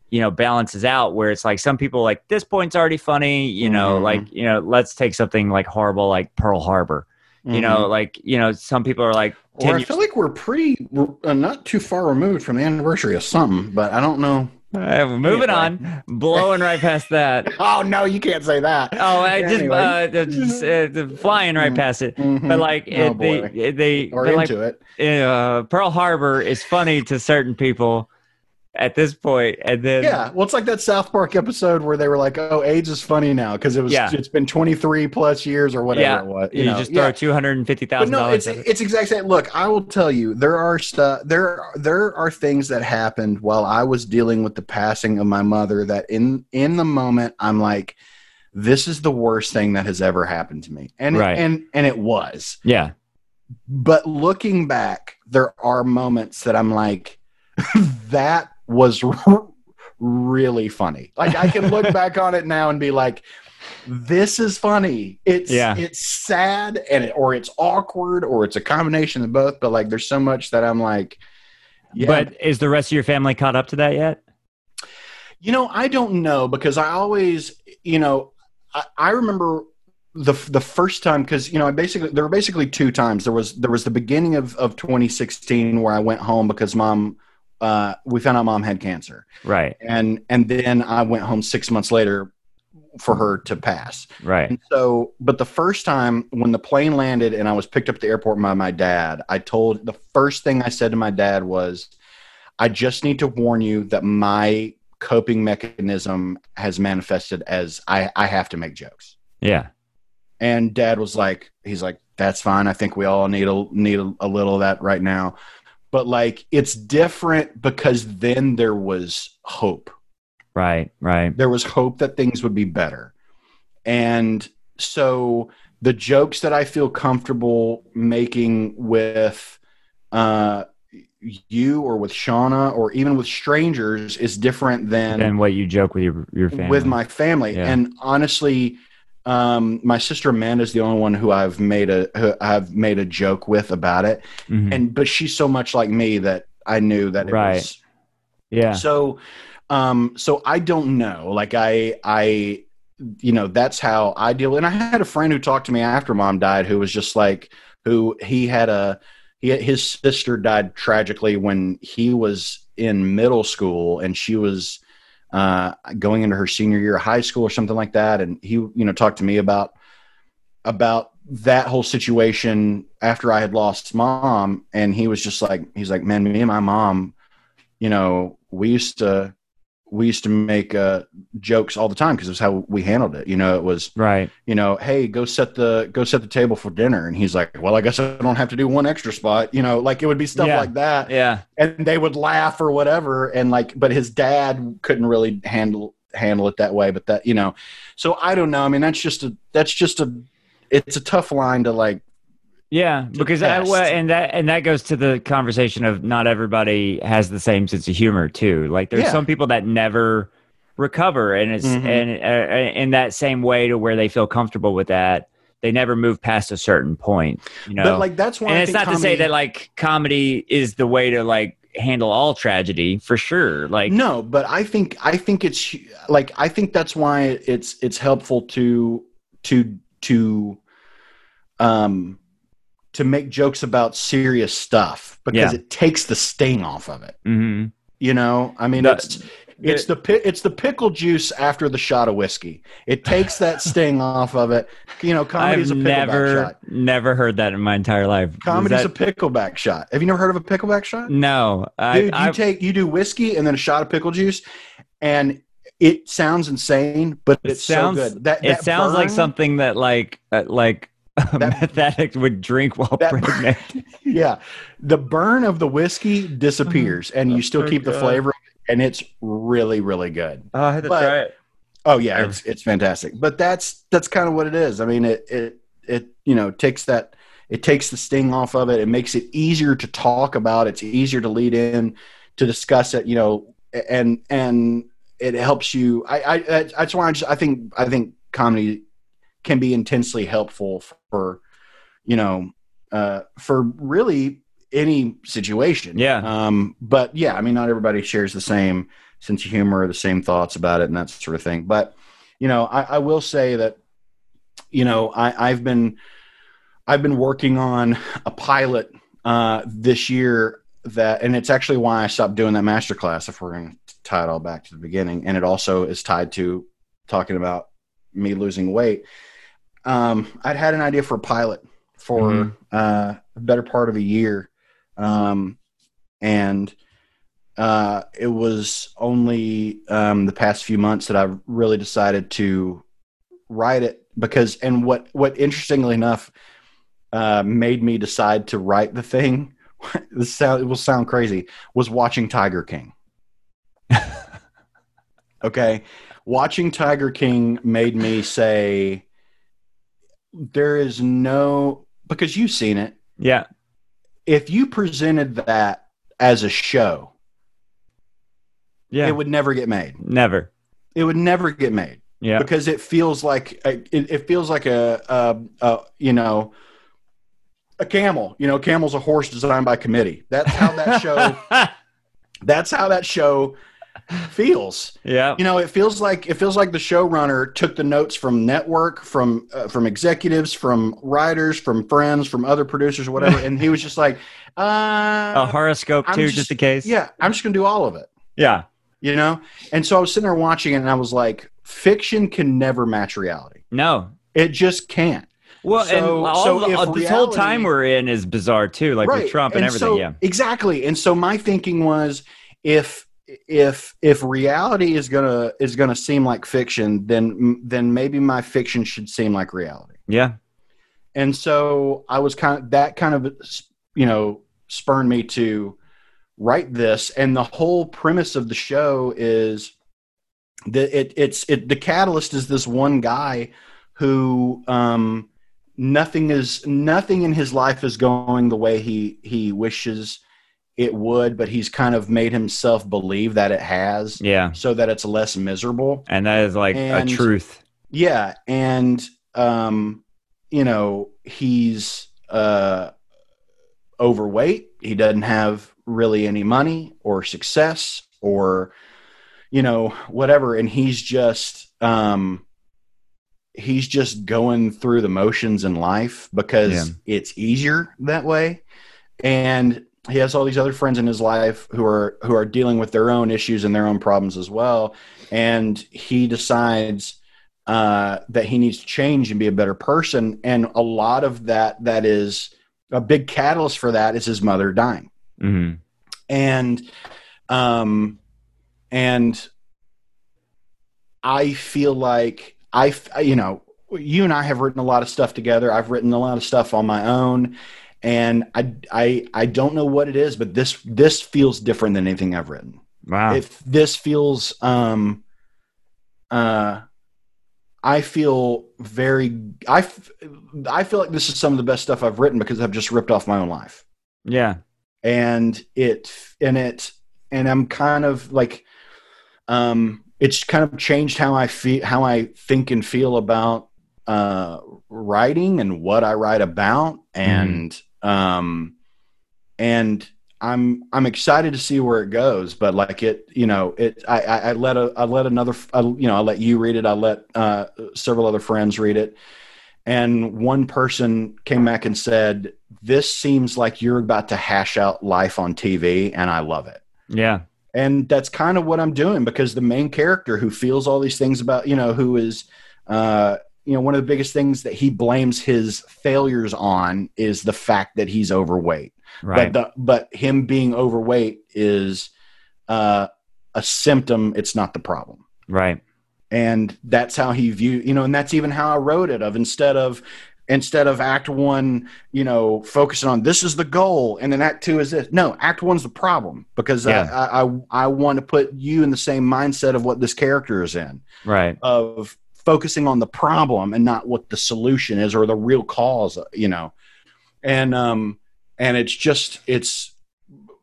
you know balances out where it's like some people like this point's already funny you know Mhm. like you know let's take something like horrible like pearl harbor you know like you know some people are like 10 Or I years, feel like we're pretty, uh, not too far removed from the anniversary of something, but I don't know. Uh, moving Anyway. on blowing right past that Oh no, you can't say that. oh i just Anyway. uh, just, uh, flying right past it Mhm. but like Oh, it, they they or but, like, into it. uh, Pearl Harbor is funny to certain people at this point, and then Yeah, well, it's like that South Park episode where they were like, "Oh, AIDS is funny now because it was Yeah. it's been 23 plus years or whatever Yeah, it was." you, know, just throw two hundred and fifty But thousand no, it's it's exact same. Look, I will tell you, there are stuff there there are things that happened while I was dealing with the passing of my mother that in in the moment I'm like, this is the worst thing that has ever happened to me, and Right. it, and and it was. Yeah, But looking back, there are moments that I'm like, that was really funny. Like I can look back on it now and be like, this is funny. It's Yeah. it's sad and it, or it's awkward or it's a combination of both. But like, there's so much that I'm like, yeah. but is the rest of your family caught up to that yet? You know, I don't know because I always, you know, I, I remember the the first time because you know I basically there were basically two times. There was there was the beginning of of 2016 where I went home because mom, uh, we found out mom had cancer, Right, and and then I went home six months later for her to pass. right, And so, but the first time when the plane landed and I was picked up at the airport by my dad, I told the first thing I said to my dad was, I just need to warn you that my coping mechanism has manifested as I, I have to make jokes. yeah, And dad was like, he's like, that's fine. I think we all need a need a, a little of that right now. But like it's different because then there was hope right, right. there was hope that things would be better. And so the jokes that I feel comfortable making with uh, you or with Shauna or even with strangers is different than And what you joke with your your family with my family. Yeah. And honestly, um, my sister Amanda is the only one who I've made a who I've made a joke with about it. Mhm. And but she's so much like me that I knew that it Right. was yeah, so um so i don't know like i i you know that's how i deal and i had a friend who talked to me after mom died who was just like who he had a he his sister died tragically when he was in middle school and she was uh going into her senior year of high school or something like that. And he you know talked to me about about that whole situation after i had lost mom. And he was just like he's like man me and my mom you know, we used to we used to make uh, jokes all the time because it was how we handled it. You know, it was right, you know, hey, go set the go set the table for dinner, and he's like, well, I guess I don't have to do one extra spot. You know, like it would be stuff Yeah. like that, yeah, and they would laugh or whatever, and like, but his dad couldn't really handle handle it that way. But that you know, so I don't know. I mean, that's just a that's just a it's a tough line to like yeah. Because I, well, and that and that goes to the conversation of not everybody has the same sense of humor too. Like there's Yeah. some people that never recover, and it's Mhm. and uh, in that same way to where they feel comfortable with that. They never move past a certain point, you know. but like that's why and I it's not to say that like comedy is the way to like handle all tragedy for sure. Like no but i think i think it's like i think that's why it's it's helpful to to to um to make jokes about serious stuff because Yeah. it takes the sting off of it mhm. you know i mean The- it's it's the pi- it's the pickle juice after the shot of whiskey it takes that sting off of it you know comedy's I've a pickleback never shot never heard that in my entire life. Is comedy's that- a pickleback shot have you never heard of a pickleback shot no. I, Dude, you I, take you do whiskey and then a shot of pickle juice, and it sounds insane, but It sounds- so good. That, it that sounds like something that like uh, like a That- meth addict would drink while that- pregnant. Yeah, the burn of the whiskey disappears, mm-hmm. and you still so keep the flavor, and it's really, really good. Oh, I had to But- try it. Oh yeah, it's it's fantastic. But that's that's kind of what it is. I mean, it it it you know takes that it takes the sting off of it. It makes it easier to talk about. It's easier to lead in to discuss it, you know, and and it helps you. I I that's why I, just, I think I think comedy can be intensely helpful for you know uh, for really any situation. Yeah. Um, but yeah, I mean, not everybody shares the same sense of humor, the same thoughts about it, and that sort of thing. But you know, I, I will say that you know I, I've been I've been working on a pilot uh, this year that, and it's actually why I stopped doing that master class. If we're going to tie it all back to the beginning, and it also is tied to talking about me losing weight. Um, I'd had an idea for a pilot for mm-hmm. uh, a better part of a year, um, and uh, it was only um, the past few months that I've really decided to write it because, and what what interestingly enough uh, made me decide to write the thing. this sound it will sound crazy. Was watching Tiger King. okay, watching Tiger King made me say, "There is no because you've seen it. Yeah. If you presented that as a show, yeah, it would never get made. Never. It would never get made. Yeah. Because it feels like it, it feels like a, a, a you know a camel. You know, camel's a horse designed by committee. That's how that show. that's how that show feels. Yeah. You know, it feels like it feels like the showrunner took the notes from network, from uh, from executives, from writers, from friends, from other producers, or whatever, and he was just like, uh, a horoscope too, just, just in case. Yeah, I'm just gonna do all of it. Yeah. You know, and so I was sitting there watching it, and I was like, fiction can never match reality. No, it just can't. Well, so, and all so the, reality, this whole time we're in is bizarre too, like right. with Trump and, and everything. So, yeah, exactly. And so my thinking was, if if if reality is gonna is gonna seem like fiction, then then maybe my fiction should seem like reality. Yeah. And so I was kind of that kind of you know spurned me to write this, and the whole premise of the show is that it it's it the catalyst is this one guy who um nothing is nothing in his life is going the way he he wishes it would but he's kind of made himself believe that it has yeah. so that it's less miserable. And that is like and, a truth. Yeah and um you know he's uh overweight. He doesn't have really any money or success or you know whatever. And he's just um he's just going through the motions in life because yeah. it's easier that way. And he has all these other friends in his life who are who are dealing with their own issues and their own problems as well and he decides uh, that he needs to change and be a better person and a lot of that that is a big catalyst for that is his mother dying mm-hmm. and um and i feel like I, you know, you and I have written a lot of stuff together. I've written a lot of stuff on my own, and I, I, I don't know what it is, but this, this feels different than anything I've written. Wow. If this feels, um, uh, I feel very, I, I feel like this is some of the best stuff I've written because I've just ripped off my own life. Yeah. And it, and it, and I'm kind of like, um, it's kind of changed how I feel, how I think and feel about uh, writing and what I write about, and mm. Um, and I'm I'm excited to see where it goes. But like it, you know, it I, I let a I let another I, you know I let you read it. I let uh, several other friends read it, and one person came back and said, "This seems like you're about to hash out life on TV, and I love it." Yeah, and that's kind of what i'm doing because the main character who feels all these things about you know who is uh you know one of the biggest things that he blames his failures on is the fact that he's overweight right but the, but him being overweight is uh a symptom it's not the problem right and that's how he view you know and that's even how i wrote it of instead of instead of act one, you know, focusing on this is the goal, and then act two is this. No, act one's the problem because yeah. I, I I want to put you in the same mindset of what this character is in, right? Of focusing on the problem and not what the solution is or the real cause, you know, and um and it's just it's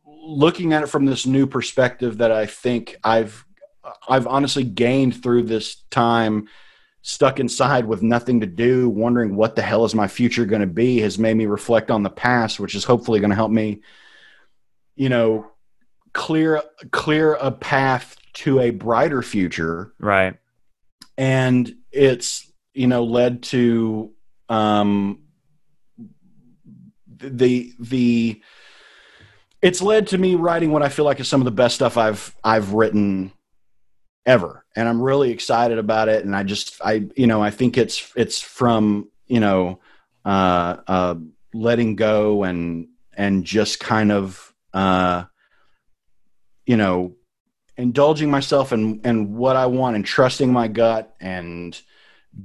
looking at it from this new perspective that I think I've I've honestly gained through this time stuck inside with nothing to do, wondering what the hell is my future going to be, has made me reflect on the past, which is hopefully going to help me, you know, clear clear a path to a brighter future. Right. And it's you know led to um the the it's led to me writing what I feel like is some of the best stuff I've I've written ever. And I'm really excited about it. And I just I you know I think it's it's from you know uh uh letting go and and just kind of uh you know indulging myself in and what I want and trusting my gut and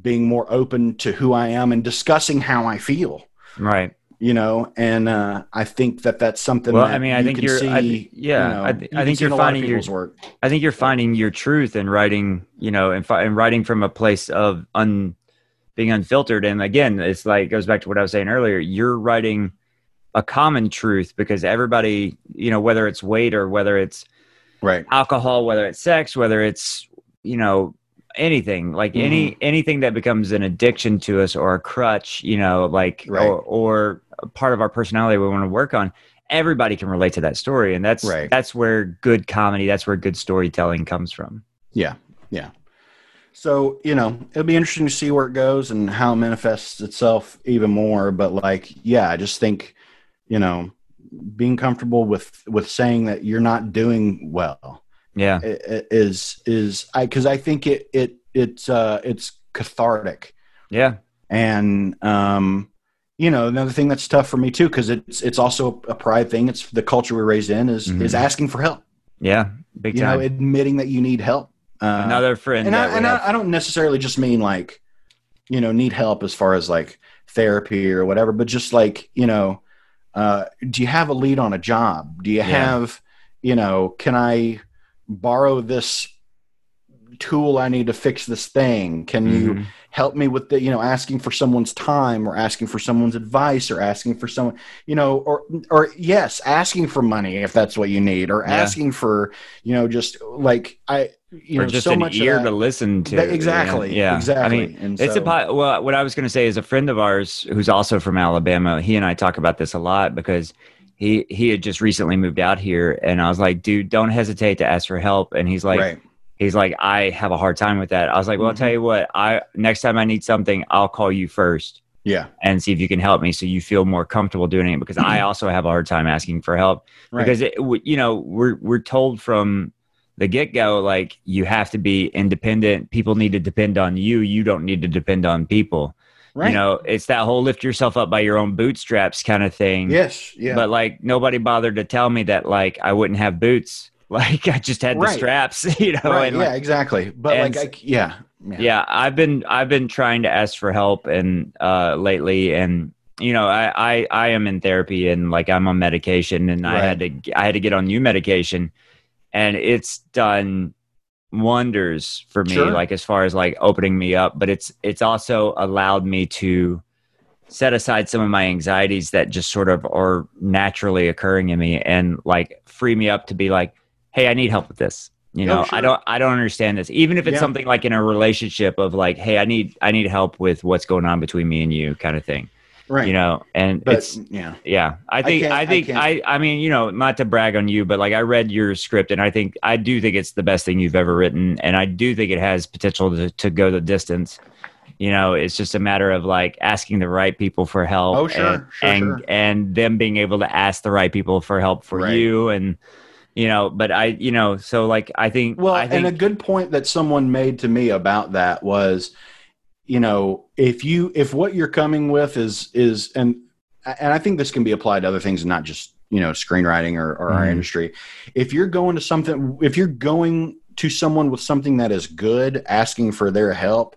being more open to who I am and discussing how I feel Right. you know and uh i think that that's something Well, that I mean, I think you're- see, I thi- yeah, you know, I thi- you I think you're a lot of finding your- work I think you're finding your truth and writing, you know, and, fi- and writing from a place of un, being unfiltered. And again, it's like goes back to what I was saying earlier. You're writing a common truth because everybody, you know, whether it's weight or whether it's right alcohol, whether it's sex, whether it's you know anything like any Mm-hmm. anything that becomes an addiction to us or a crutch, you know, like Right. or, or a part of our personality we want to work on. Everybody can relate to that story, and that's Right. that's where good comedy, that's where good storytelling comes from. yeah yeah so you know it'll be interesting to see where it goes and how it manifests itself even more but like yeah i just think you know being comfortable with with saying that you're not doing well. Yeah, is is i because i think it it it's uh it's cathartic. Yeah, and um you know another thing that's tough for me too because it's it's also a pride thing. It's the culture we're raised in is Mhm. is asking for help. Yeah, big you time. know admitting that you need help. Uh, Another friend and, I, and I, I don't necessarily just mean like you know need help as far as like therapy or whatever but just like you know uh do you have a lead on a job do you Yeah. have you know can i borrow this tool i need to fix this thing can you Mhm. Help me with the you know asking for someone's time or asking for someone's advice or asking for someone you know or or yes asking for money if that's what you need or Yeah. asking for you know just like i you or know just so an much ear to listen to. that- you exactly know? Yeah, exactly I mean, and It's so, a well. What I was going to say is a friend of ours who's also from Alabama. He and I talk about this a lot because he he had just recently moved out here, and I was like, dude, don't hesitate to ask for help. And he's like, right he's like, I have a hard time with that. I was like, well, I'll Mhm. tell you what, I next time I need something, I'll call you first yeah and see if you can help me, so you feel more comfortable doing it. Because I also have a hard time asking for help right because it, you know we're we're told from the get go like you have to be independent. People need to depend on you. You don't need to depend on people. right You know, it's that whole lift yourself up by your own bootstraps kind of thing. yes yeah But like nobody bothered to tell me that like I wouldn't have boots. Like I just had the straps, you know. right. and yeah like, exactly. But and like I, yeah. Yeah. I've been i've been trying to ask for help and uh lately and you know i i, I am in therapy and like i'm on medication and i had to i had to get on new medication. And it's done wonders for me Sure. like as far as like opening me up. But it's it's also allowed me to set aside some of my anxieties that just sort of are naturally occurring in me and like free me up to be like hey i need help with this you Oh, know sure. i don't i don't understand this even if it's Yeah. something like in a relationship of like hey i need i need help with what's going on between me and you kind of thing right you know and but it's yeah yeah i think i, I think can't- I, I mean you know not to brag on you but like i read your script and i think i do think it's the best thing you've ever written and i do think it has potential to, to go the distance you know it's just a matter of like asking the right people for help Oh, sure, and sure, and, sure. and them being able to ask the right people for help for Right. you and you know but i you know so like i think Well, i think and a good point that someone made to me about that was, you know, if you if what you're coming with is is and and I think this can be applied to other things, and not just you know screenwriting or, or our Mhm. industry. If you're going to something, if you're going to someone with something that is good, asking for their help,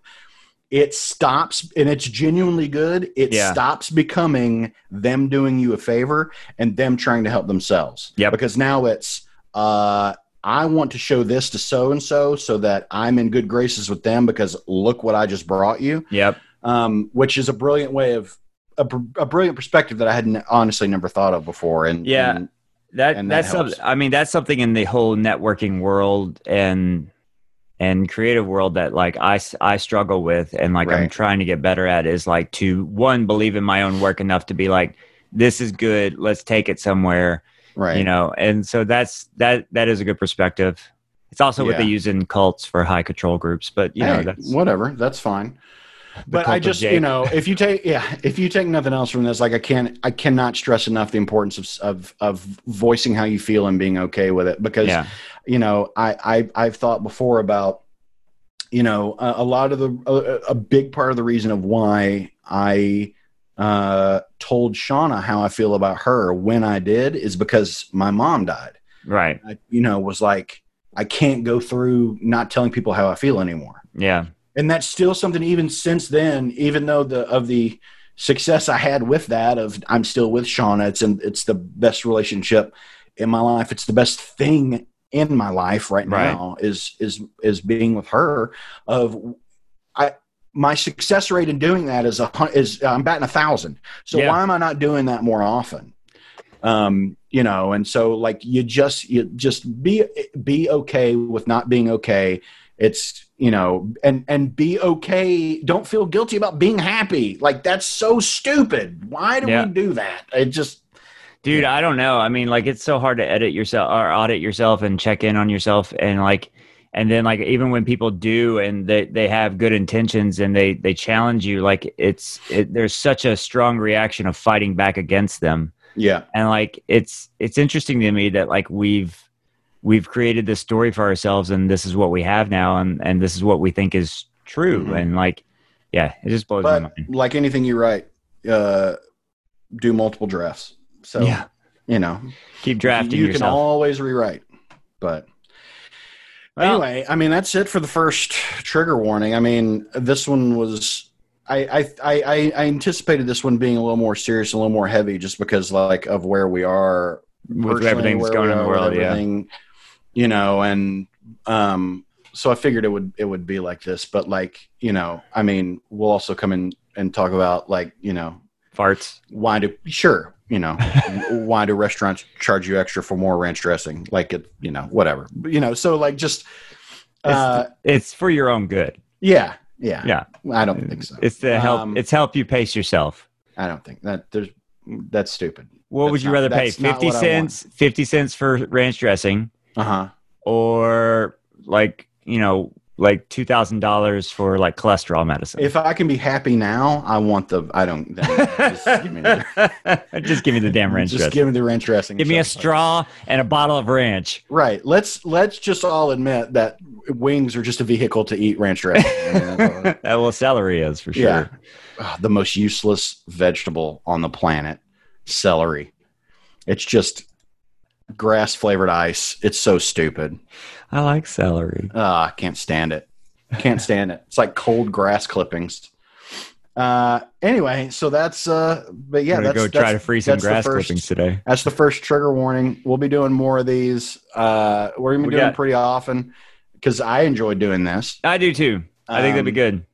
it stops and it's genuinely good. It Yeah. stops becoming them doing you a favor and them trying to help themselves. yeah Because now it's uh I want to show this to so and so so that I'm in good graces with them because look what I just brought you. yep Um, which is a brilliant way of a, a brilliant perspective that I hadn't honestly never thought of before. And Yeah. and that and that that's helps. something. I mean, that's something in the whole networking world and and creative world that like I, I struggle with and like I'm trying to get better at is like to one believe in my own work enough to be like this is good. Let's take it somewhere. right You know, and so that's that that is a good perspective. It's also what they use in cults for high control groups, but you know Hey, that's whatever that's fine but i just you know if you take yeah if you take nothing else from this like i can't i cannot stress enough the importance of of of voicing how you feel and being okay with it. Because yeah, you know i, I i've thought before about you know a, a lot of the a, a big part of the reason of why i uh told shauna how i feel about her when i did is because my mom died. Right. I, you know was like i can't go through not telling people how i feel anymore. Yeah, and that's still something even since then even though the of the success i had with that of i'm still with shauna it's in, it's the best relationship in my life it's the best thing in my life right, Right. now is is is being with her of i my success rate in doing that is a is i'm batting a thousand so Yeah. why am i not doing that more often um you know and so like you just you just be be okay with not being okay it's you know and and be okay. Don't feel guilty about being happy. Like that's so stupid. Why do Yeah. we do that? It just dude i don't know. I mean like it's so hard to edit yourself or audit yourself and check in on yourself. And like and then like even when people do and they they have good intentions and they they challenge you like it's it, there's such a strong reaction of fighting back against them. Yeah. And like it's it's interesting to me that like we've we've created this story for ourselves and this is what we have now and and this is what we think is true. Mhm. and like yeah it just blows my but mind. like anything you write uh do multiple drafts. So Yeah. you know keep drafting you yourself. can always rewrite. But Well- anyway i mean that's it for the first trigger warning. I mean this one was I, I I I anticipated this one being a little more serious, a little more heavy, just because like of where we are with everything that's going on in the world yeah. everything, You know, and um, so I figured it would it would be like this, but like you know, I mean, we'll also come in and talk about like you know farts. why do sure you know why do restaurants charge you extra for more ranch dressing? Like it you know whatever. You know so like just uh it's for your own good. Yeah yeah. Yeah. I don't think so. It's to help Um, it's help you pace yourself. I don't think that there's that's stupid. What would you not- rather pay? 50 cents 50 cents for ranch dressing uh-huh. Or like you know like $2000 for like cholesterol medicine. If i can be happy now i want the i don't just give me the, just give me the damn ranch just dressing. give me the ranch dressing give me a straw and a bottle of ranch. Right. Let's let's just all admit that wings are just a vehicle to eat ranch dressing I mean, that well celery is for sure. Yeah. Ah, the most useless vegetable on the planet, celery. It's just grass flavored ice. It's so stupid. i like celery Ah, I can't stand it. Can't stand it. It's like cold grass clippings. Uh, anyway, so that's uh, but yeah, that's go try to free some the grass first- clippings today That's the first trigger warning. We'll be doing more of these. Uh, we're gonna be We doing got- pretty often because I enjoy doing this. i do too i think that'd be Um, good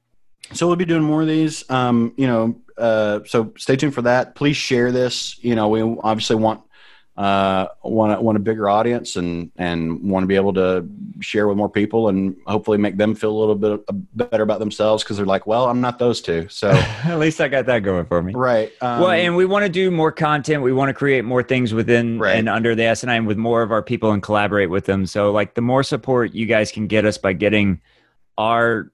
so we'll be doing more of these um you know uh so stay tuned for that please share this you know we obviously want uh want a, want a bigger audience and and want to be able to share with more people and hopefully make them feel a little bit uh, better about themselves because they're like well i'm not those two so at least i got that going for me right um, well, and we want to do more content. We want to create more things within Right. and under the Asinine with more of our people and collaborate with them. So, like, the more support you guys can get us by getting our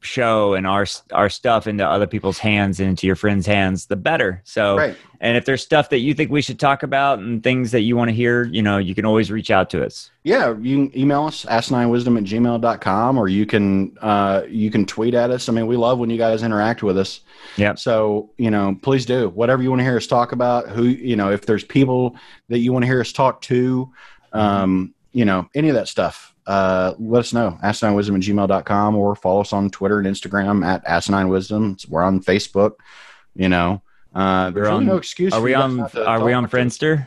show and our our stuff into other people's hands and into your friends' hands, the better. So, right and if there's stuff that you think we should talk about and things that you want to hear, you know, you can always reach out to us. yeah you can email us asininewisdom at gmail.com or you can uh you can tweet at us i mean we love when you guys interact with us Yeah. So, you know, please do whatever you want to hear us talk about. Who, you know, if there's people that you want to hear us talk to, um, you know, any of that stuff, uh, let us know. Asinine at gmail.com or follow us on Twitter and Instagram at Asinine Wisdom. We're on Facebook, you know. Uh, there's We're really on- no excuse. Are for we on? Are we on talk to us. Friendster?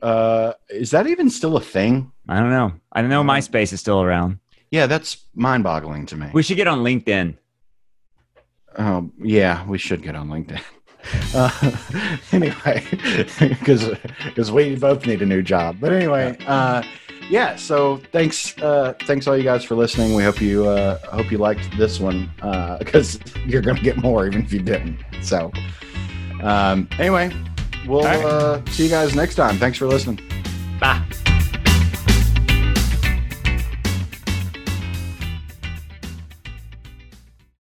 Uh, is that even still a thing? I don't know. I know Uh, MySpace is still around. Yeah, that's mind boggling to me. We should get on LinkedIn. Oh, yeah, we should get on LinkedIn. Uh, anyway, because because we both need a new job. But anyway, uh, yeah. So thanks, uh, thanks all you guys for listening. We hope you uh, hope you liked this one because you're gonna get more even if you didn't. So um, anyway, we'll right. uh, see you guys next time. Thanks for listening. Bye.